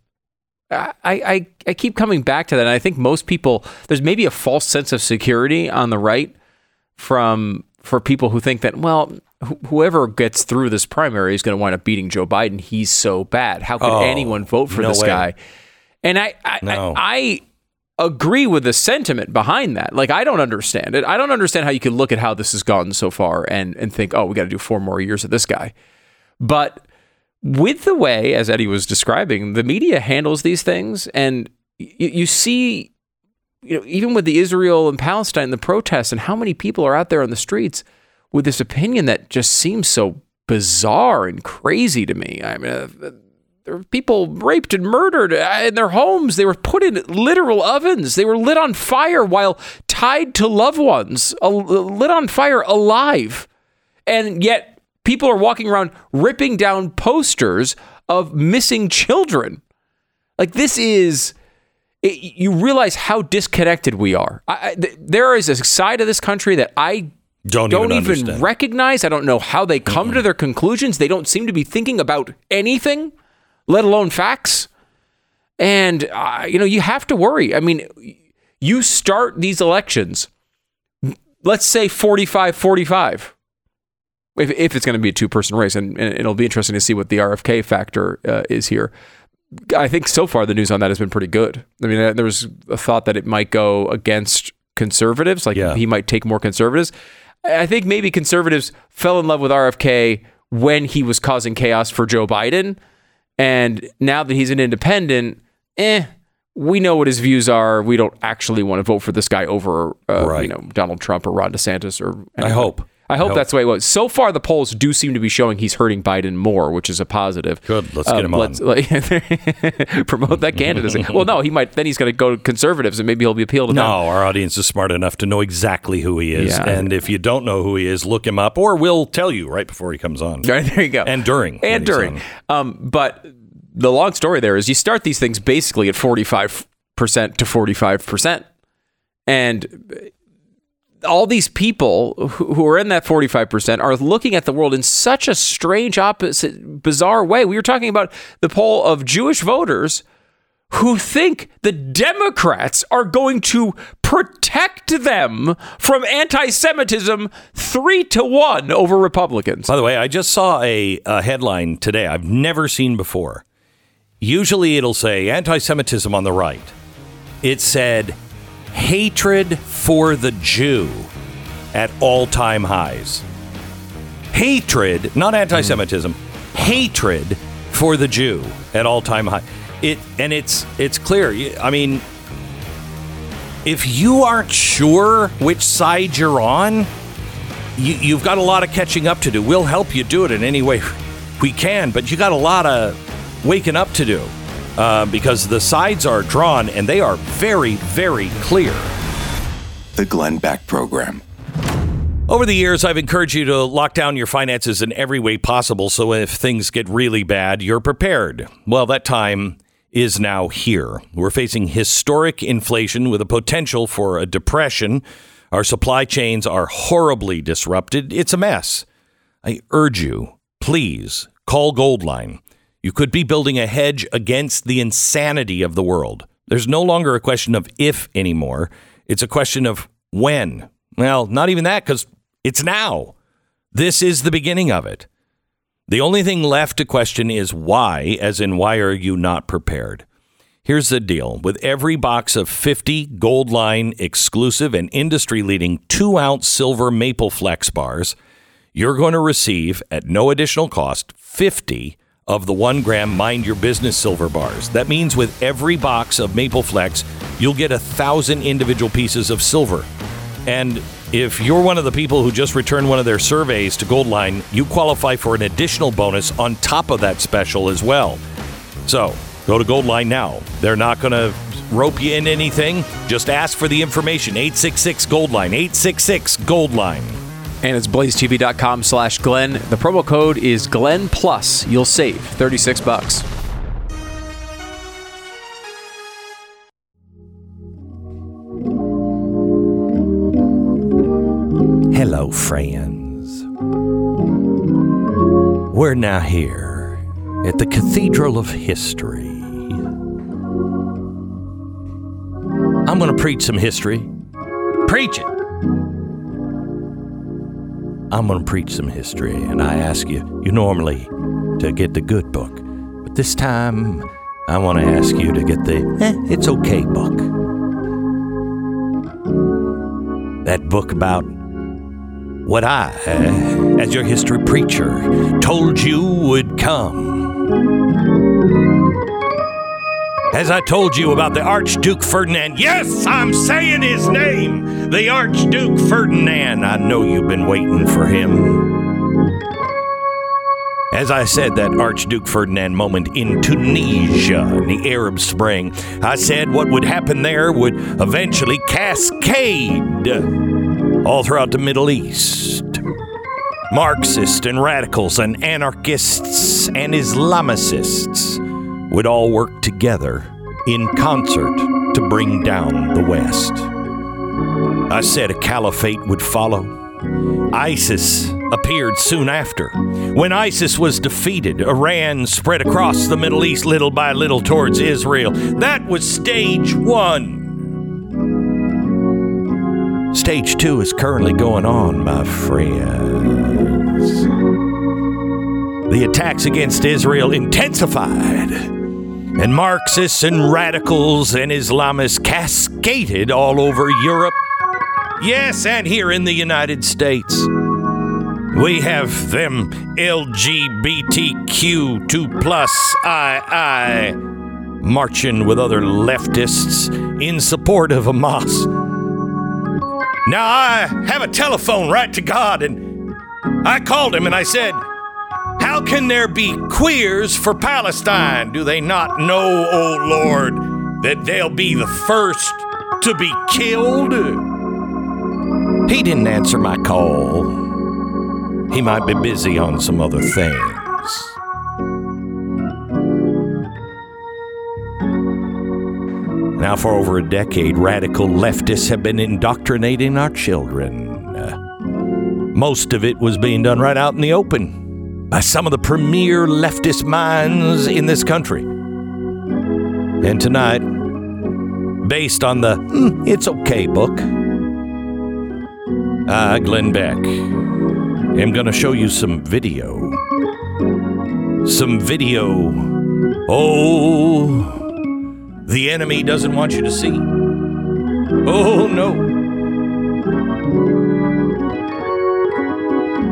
I, I, I keep coming back to that. And I think most people, there's maybe a false sense of security on the right from for people who think that, well, wh- whoever gets through this primary is going to wind up beating Joe Biden. He's so bad. How could Oh, anyone vote for no this way. guy? And I, I, No. I, I agree with the sentiment behind that. Like, I don't understand it. I don't understand how you can look at how this has gone so far and, and think, oh, we got to do four more years of this guy. But with the way, as Eddie was describing, the media handles these things, and you, you see, you know, even with the Israel and Palestine, the protests, and how many people are out there on the streets with this opinion that just seems so bizarre and crazy to me. I mean, uh, there were people raped and murdered uh, in their homes. They were put in literal ovens. They were lit on fire while tied to loved ones, lit on fire alive. And yet, people are walking around ripping down posters of missing children. Like, this is. It, you realize how disconnected we are. I, th- there is a side of this country that I Don't, don't even, even recognize. I don't know how they come to their conclusions. They don't seem to be thinking about anything, let alone facts. And, uh, you know, you have to worry. I mean, you start these elections, let's say 45 45, if, if it's going to be a two person race. And, and it'll be interesting to see what the RFK factor uh, is here. I think so far the news on that has been pretty good. I mean, there was a thought that it might go against conservatives, like Yeah. he might take more conservatives. I think maybe conservatives fell in love with RFK when he was causing chaos for Joe Biden, and now that he's an independent, eh, we know what his views are. We don't actually want to vote for this guy over, uh, Right. you know, Donald Trump or Ron DeSantis or. I hope. I hope I hope. that's the way it was. So far, the polls do seem to be showing he's hurting Biden more, which is a positive. Good. Let's get him on. like, promote that candidacy. well, no, he might. Then he's going to go to conservatives, and maybe he'll be appealed to No, them. our audience is smart enough to know exactly who he is. Yeah. And if you don't know who he is, look him up, or we'll tell you right before he comes on. Right, there you go. And during. and during. Um, but the long story there is you start these things basically at 45% to 45%. And all these people who are in that 45% are looking at the world in such a strange, opposite, bizarre way. We were talking about the poll of Jewish voters who think the Democrats are going to protect them from anti Semitism three to one over Republicans. By the way, I just saw a, a headline today I've never seen before. Usually it'll say anti Semitism on the right. It said hatred for the Jew at all time highs. Hatred, not anti Semitism, hatred for the Jew at all time high. It and it's it's clear. I mean, if you aren't sure which side you're on, you, you've got a lot of catching up to do. We'll help you do it in any way we can, but you got a lot of waking up to do uh, because the sides are drawn and they are very, very clear. The Glenn Beck Program. Over the years, I've encouraged you to lock down your finances in every way possible so if things get really bad, you're prepared. Well, that time is now here. We're facing historic inflation with a potential for a depression. Our supply chains are horribly disrupted. It's a mess. I urge you, please call Goldline. You could be building a hedge against the insanity of the world. There's no longer a question of if anymore, it's a question of when. Well, not even that, because it's now. This is the beginning of it. The only thing left to question is why, as in, why are you not prepared? Here's the deal with every box of 50 Goldline exclusive and industry leading two ounce silver Maple Flex bars, you're going to receive at no additional cost 50 of the one gram Mind Your Business silver bars. That means with every box of Maple Flex, you'll get a thousand individual pieces of silver. And if you're one of the people who just returned one of their surveys to Goldline, you qualify for an additional bonus on top of that special as well. So go to Goldline now. They're not going to rope you in anything. Just ask for the information. 866 Goldline. 866 Goldline. And it's blazetv.com slash Glenn. The promo code is Glenn Plus. You'll save 36 bucks. Hello, friends. We're now here at the Cathedral of History. I'm going to preach some history. Preach it! I'm going to preach some history, and I ask you, you normally to get the good book, but this time I want to ask you to get the eh, it's okay book. That book about what I, uh, as your history preacher, told you would come. As I told you about the Archduke Ferdinand, yes, I'm saying his name, the Archduke Ferdinand. I know you've been waiting for him. As I said, that Archduke Ferdinand moment in Tunisia in the Arab Spring, I said what would happen there would eventually cascade all throughout the Middle East. Marxists and radicals and anarchists and Islamicists would all work together in concert to bring down the West. I said a caliphate would follow. ISIS appeared soon after. When ISIS was defeated, Iran spread across the Middle East little by little towards Israel. That was stage one. Stage two is currently going on, my friends. The attacks against Israel intensified, and Marxists and radicals and Islamists cascaded all over Europe. Yes, and here in the United States. We have them LGBTQ2 plus II marching with other leftists in support of Hamas. Now, I have a telephone right to God, and I called him and I said, How can there be queers for Palestine? Do they not know, oh Lord, that they'll be the first to be killed? He didn't answer my call. He might be busy on some other things. Now, for over a decade, radical leftists have been indoctrinating our children. Most of it was being done right out in the open by some of the premier leftist minds in this country. And tonight, based on the "Hmm, It's Okay book, I, Glenn Beck, am going to show you some video. Some video. Oh, the enemy doesn't want you to see. Oh, no.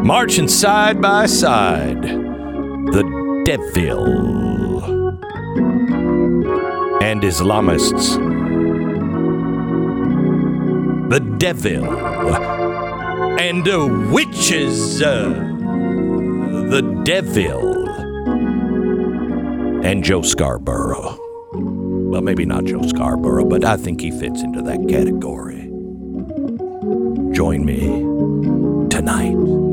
Marching side by side, the devil and Islamists. The devil and the witches. the devil and Joe Scarborough. Well, maybe not Joe Scarborough, but I think he fits into that category. Join me tonight.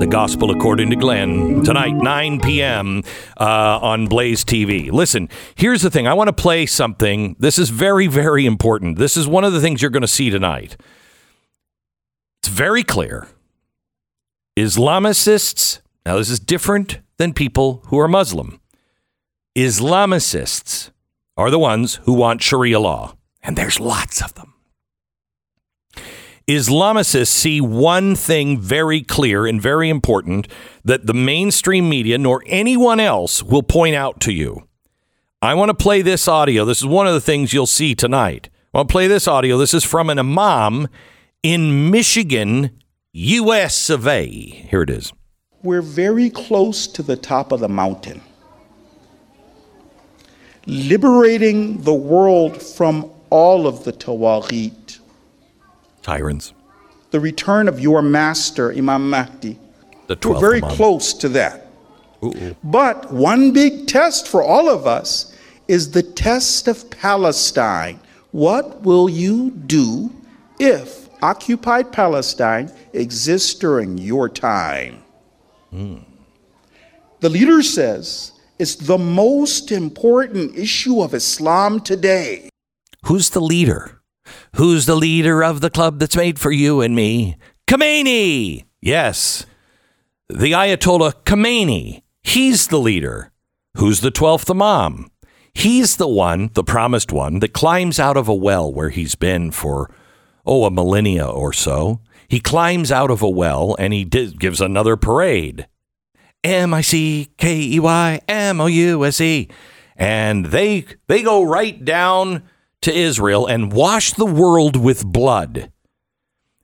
The Gospel According to Glenn, tonight, 9 p.m. Uh, on Blaze TV. Listen, here's the thing. I want to play something. This is very, very important. This is one of the things you're going to see tonight. It's very clear. Islamicists, now this is different than people who are Muslim. Islamicists are the ones who want Sharia law, and there's lots of them. Islamicists see one thing very clear and very important that the mainstream media nor anyone else will point out to you. I want to play this audio. This is one of the things you'll see tonight. I want to play this audio. This is from an imam in Michigan, US of A. Here it is. We're very close to the top of the mountain. Liberating the world from all of the Tawaghit. Tyrants. The return of your master, Imam Mahdi. The We're very Imam. close to that. But one big test for all of us is the test of Palestine. What will you do if occupied Palestine exists during your time? Hmm. The leader says it's the most important issue of Islam today. Who's the leader? Who's the leader of the club that's made for you and me? Khomeini! Yes. The Ayatollah Khomeini. He's the leader. Who's the 12th Imam? He's the one, the promised one, that climbs out of a well where he's been for, oh, a millennia or so. He climbs out of a well and he gives another parade. M I C K E Y M O U S E. And they they go right down to Israel and wash the world with blood.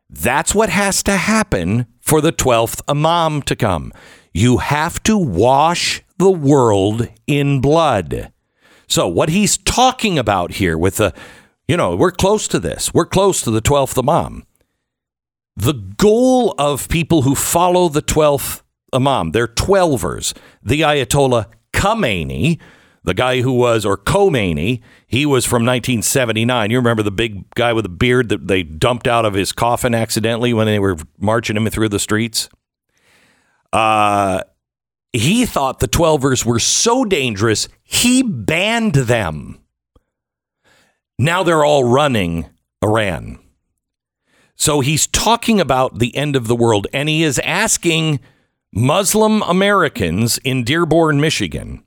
That's what has to happen for the 12th Imam to come. You have to wash the world in blood. So, what he's talking about here with the, you know, we're close to this, we're close to the 12th Imam. The goal of people who follow the 12th Imam, they're 12ers, the Ayatollah Khomeini, the guy who was, or Khomeini, he was from 1979. You remember the big guy with the beard that they dumped out of his coffin accidentally when they were marching him through the streets? Uh, he thought the 12ers were so dangerous, he banned them. Now they're all running Iran. So he's talking about the end of the world, and he is asking Muslim Americans in Dearborn, Michigan,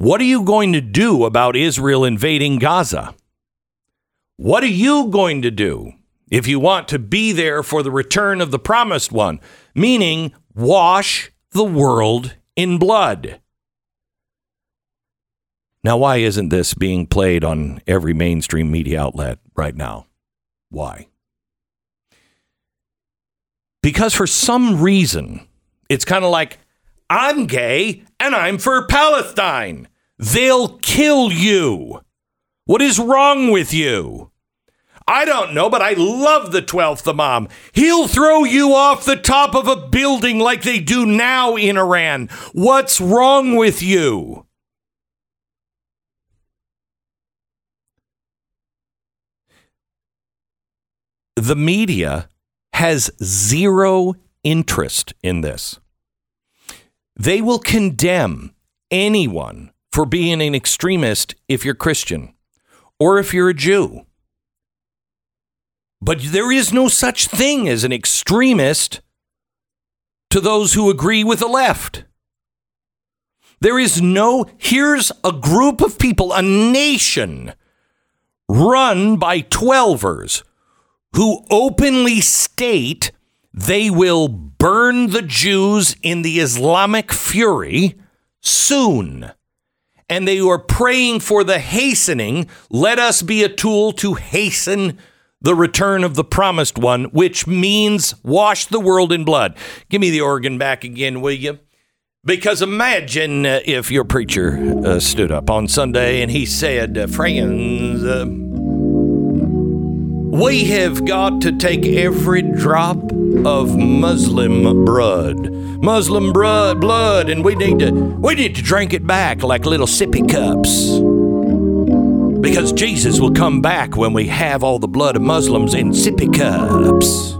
what are you going to do about Israel invading Gaza? What are you going to do if you want to be there for the return of the promised one? Meaning, wash the world in blood. Now, why isn't this being played on every mainstream media outlet right now? Why? Because for some reason, it's kind of like, I'm gay and I'm for Palestine. They'll kill you. What is wrong with you? I don't know, but I love the 12th Imam. He'll throw you off the top of a building like they do now in Iran. What's wrong with you? The media has zero interest in this. They will condemn anyone for being an extremist if you're Christian or if you're a Jew. But there is no such thing as an extremist to those who agree with the left. There is no, here's a group of people, a nation run by twelvers who openly state they will burn the Jews in the Islamic fury soon. And they are praying for the hastening. Let us be a tool to hasten the return of the promised one, which means wash the world in blood. Give me the organ back again, will you? Because imagine uh, if your preacher uh, stood up on Sunday and he said, uh, Friends, uh, we have got to take every drop of Muslim blood, Muslim blood, blood, and we need to we need to drink it back like little sippy cups. Because Jesus will come back when we have all the blood of Muslims in sippy cups.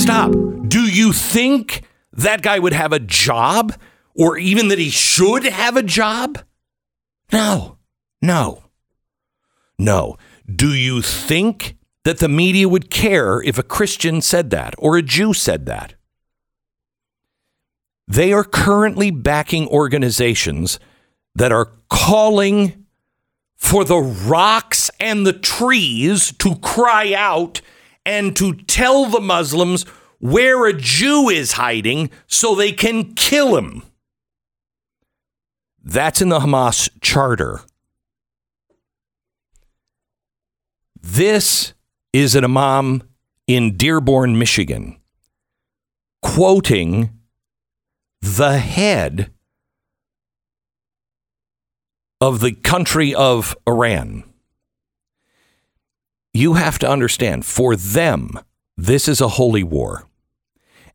Stop. Do you think that guy would have a job or even that he should have a job? No. No. No. Do you think that the media would care if a Christian said that or a Jew said that? They are currently backing organizations that are calling for the rocks and the trees to cry out and to tell the Muslims where a Jew is hiding so they can kill him. That's in the Hamas charter. This is an imam in Dearborn, Michigan, quoting the head of the country of Iran. You have to understand, for them, this is a holy war.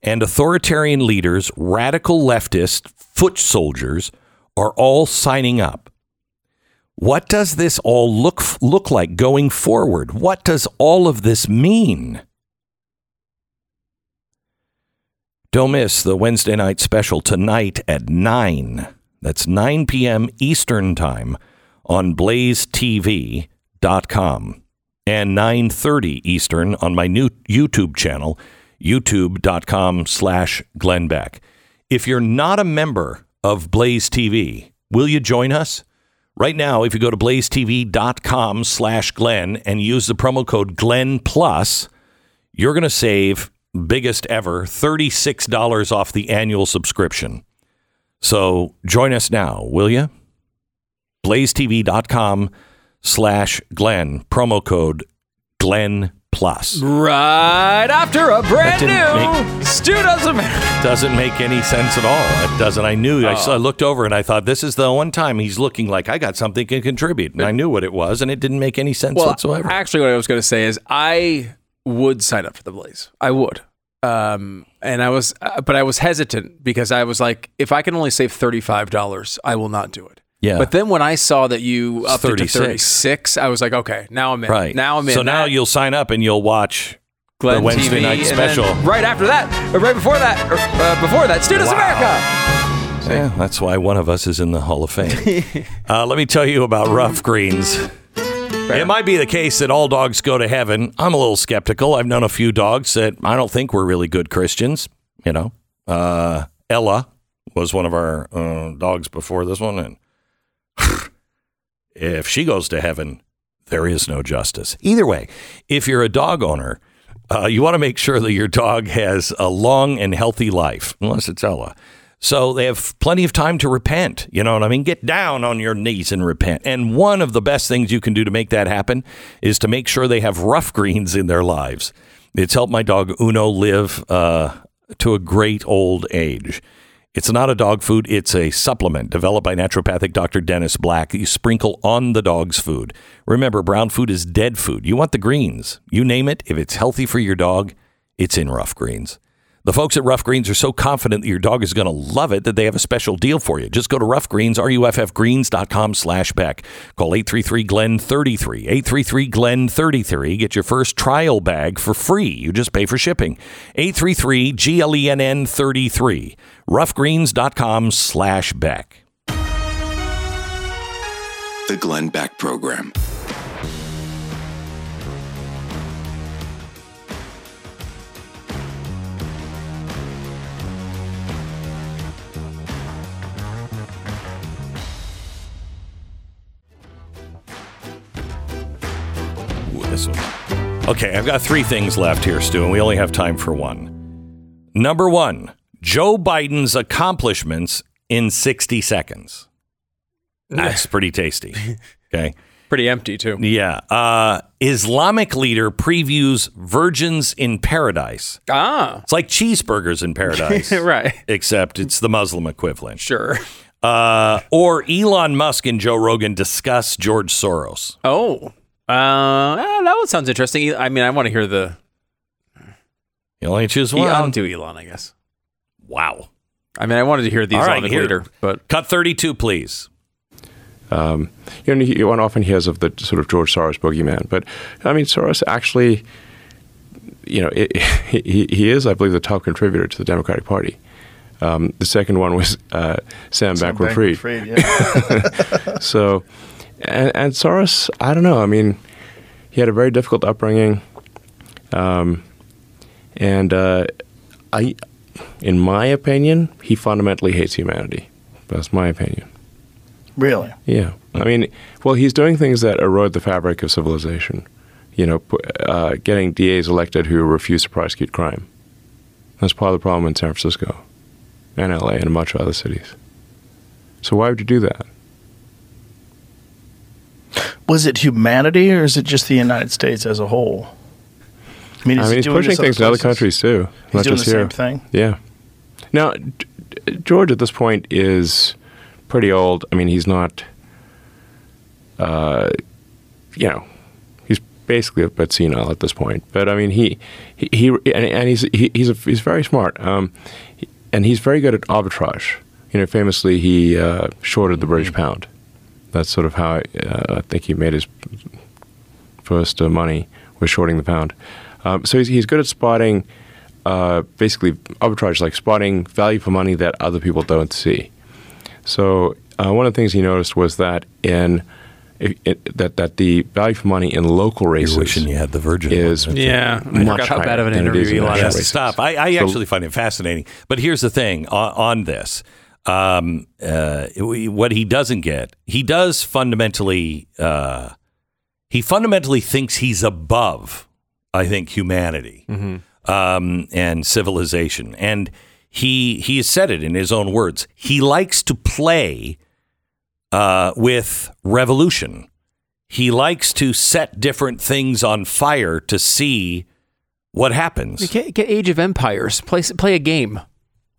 And authoritarian leaders, radical leftist foot soldiers are all signing up. What does this all look look like going forward? What does all of this mean? Don't miss the Wednesday night special tonight at 9. That's 9 p.m. Eastern Time on blazetv.com and 9:30 Eastern on my new YouTube channel, youtube.com slash Glenn Beck. If you're not a member of Blaze TV, will you join us? Right now, if you go to blazetv.com slash Glenn and use the promo code Glenn Plus, you're going to save biggest ever $36 off the annual subscription. So join us now, will you? blazetv.com slash Glenn, promo code Glenn Plus. Right after a brand new didn't Stu Does America. Doesn't make any sense at all. It doesn't. I knew. I, saw, I looked over and I thought, this is the one time he's looking like I got something to contribute. And I knew what it was, and it didn't make any sense Well, whatsoever. actually, what I was going to say is I would sign up for the Blaze. I would. Um, and I was, uh, but I was hesitant because I was like, if I can only save thirty-five dollars, I will not do it. Yeah. But then when I saw that you upped it to 36. I was like, okay, now I'm in. right. Now I'm in. So now That- you'll sign up and you'll watch Glenn the Wednesday TV, night special. right after that, or right before that, or, uh, before that, Stu Does Wow. America. Yeah, that's why one of us is in the Hall of Fame. uh, let me tell you about Ruff Greens. It might be the case that all dogs go to heaven. I'm a little skeptical. I've known a few dogs that I don't think were really good Christians. You know, uh, Ella was one of our uh, dogs before this one, and if she goes to heaven, there is no justice. Either way, if you're a dog owner, uh, you want to make sure that your dog has a long and healthy life, unless it's Ella. So they have plenty of time to repent. You know what I mean? Get down on your knees and repent. And one of the best things you can do to make that happen is to make sure they have Ruff Greens in their lives. It's helped my dog Uno live uh, to a great old age. It's not a dog food, it's a supplement developed by naturopathic Dr. Dennis Black that you sprinkle on the dog's food. Remember, brown food is dead food. You want the greens. You name it, if it's healthy for your dog, it's in Ruff Greens. The folks at Ruff Greens are so confident that your dog is going to love it that they have a special deal for you. Just go to Ruff Greens, R-U-F-F-Greens.com slash Beck. Call 833-GLENN-33, 833-GLENN-33. Get your first trial bag for free. You just pay for shipping. 833-G-L-E-N-N-33, ruffgreens.com slash Beck. The Glenn Beck Program. This one. Okay, I've got three things left here, Stu, and we only have time for one. Number one, Joe Biden's accomplishments in 60 seconds. That's pretty tasty. Okay. Pretty empty, too. Yeah. Uh, Islamic leader previews virgins in paradise. Ah. It's like cheeseburgers in paradise. right. Except it's the Muslim equivalent. Sure. Uh, or Elon Musk and Joe Rogan discuss George Soros. Oh. Uh, eh, that one sounds interesting. I mean, I want to hear the. You only choose Yeah, one. I'll do Elon, I guess. Wow. I mean, I wanted to hear these All right, Islamic here. leader, but Cut 32, please. Um, you know, he- one often hears of the sort of George Soros boogeyman, but I mean, Soros actually, you know, it, he, he is, I believe, the top contributor to the Democratic Party. Um, the second one was uh, Sam, Sam Bankman-Fried. Bankman-Fried, so, and, and Soros, I don't know. I mean, he had a very difficult upbringing, um, and uh, I, in my opinion, he fundamentally hates humanity. That's my opinion. Really? Yeah. I mean, well, he's doing things that erode the fabric of civilization. You know, uh, getting DAs elected who refuse to prosecute crime. That's part of the problem in San Francisco and LA and a bunch of other cities. So why would you do that? Was it humanity or is it just the United States as a whole? I mean, I mean, he's pushing things in other countries too. He's not doing just the here. same thing? Yeah. Now, George at this point is pretty old. I mean, he's not, uh, you know, he's basically a bit senile at this point. But I mean, he, he, he and, and he's he, he's a, he's very smart, um, and he's very good at arbitrage. You know, famously, he uh, shorted the British pound. That's sort of how I, uh, I think he made his first uh, money was shorting the pound. Um, so he's, he's good at spotting, uh, basically arbitrage, like spotting value for money that other people don't see. So uh, one of the things he noticed was that in it, it, that that the value for money in local races wishing you had the Virgin is one. Yeah, I much forgot how higher bad of an than it is interview in Elon national Yes, stop. I, I So- actually find it fascinating. But here's the thing on, on this. Um, uh, what he doesn't get, he does fundamentally, uh, he fundamentally thinks he's above, I think, humanity um, and civilization. And he, he has said it in his own words. He likes to play uh, with revolution. He likes to set different things on fire to see what happens. get, get Age of Empires. Play play a game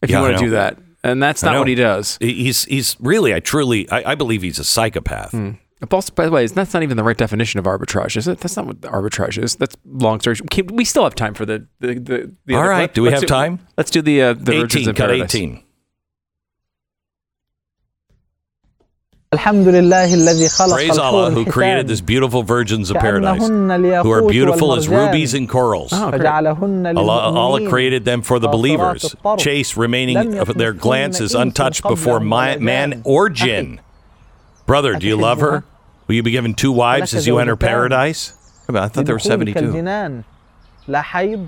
if Yeah, you want to do that. And that's not what he does. He's he's really, I truly, I, I believe he's a psychopath. But Also, by the way, that's not even the right definition of arbitrage, is it? That's not what arbitrage is. That's long story. We still have time for the the the. the All right. clip. Do we Let's have time? Let's do the uh, the Virgins 18, in cut Paradise. Praise Allah who created these beautiful virgins of paradise who are beautiful as rubies and corals. Allah, Allah, created them for the believers. Chase remaining of their glances untouched before man or jinn. Brother, do you love her? Will you be given two wives as you enter paradise? I thought there were 72.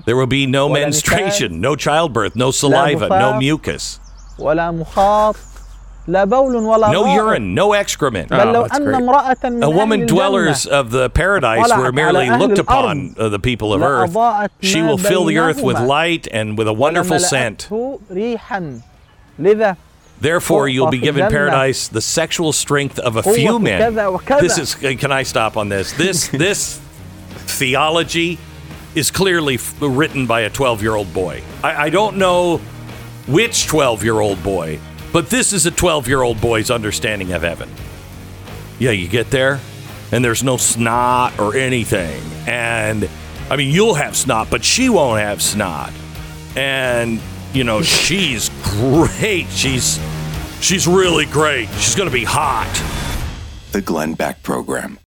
There will be no menstruation, no childbirth, no saliva, no mucus. No urine, no excrement. Oh, a woman dwellers of the paradise were merely looked upon uh, the people of earth. She will fill the earth with light and with a wonderful scent. Therefore, you'll be given paradise the sexual strength of a few men. This is. Uh, can I stop on this? This this theology is clearly written by a 12 year old boy. I, I don't know which 12 year old boy but this is a 12 year old boy's understanding of heaven. Yeah, you get there, and there's no snot or anything. And I mean, you'll have snot, but she won't have snot. And you know, she's great. She's she's really great. She's gonna be hot. The Glenn Beck Program.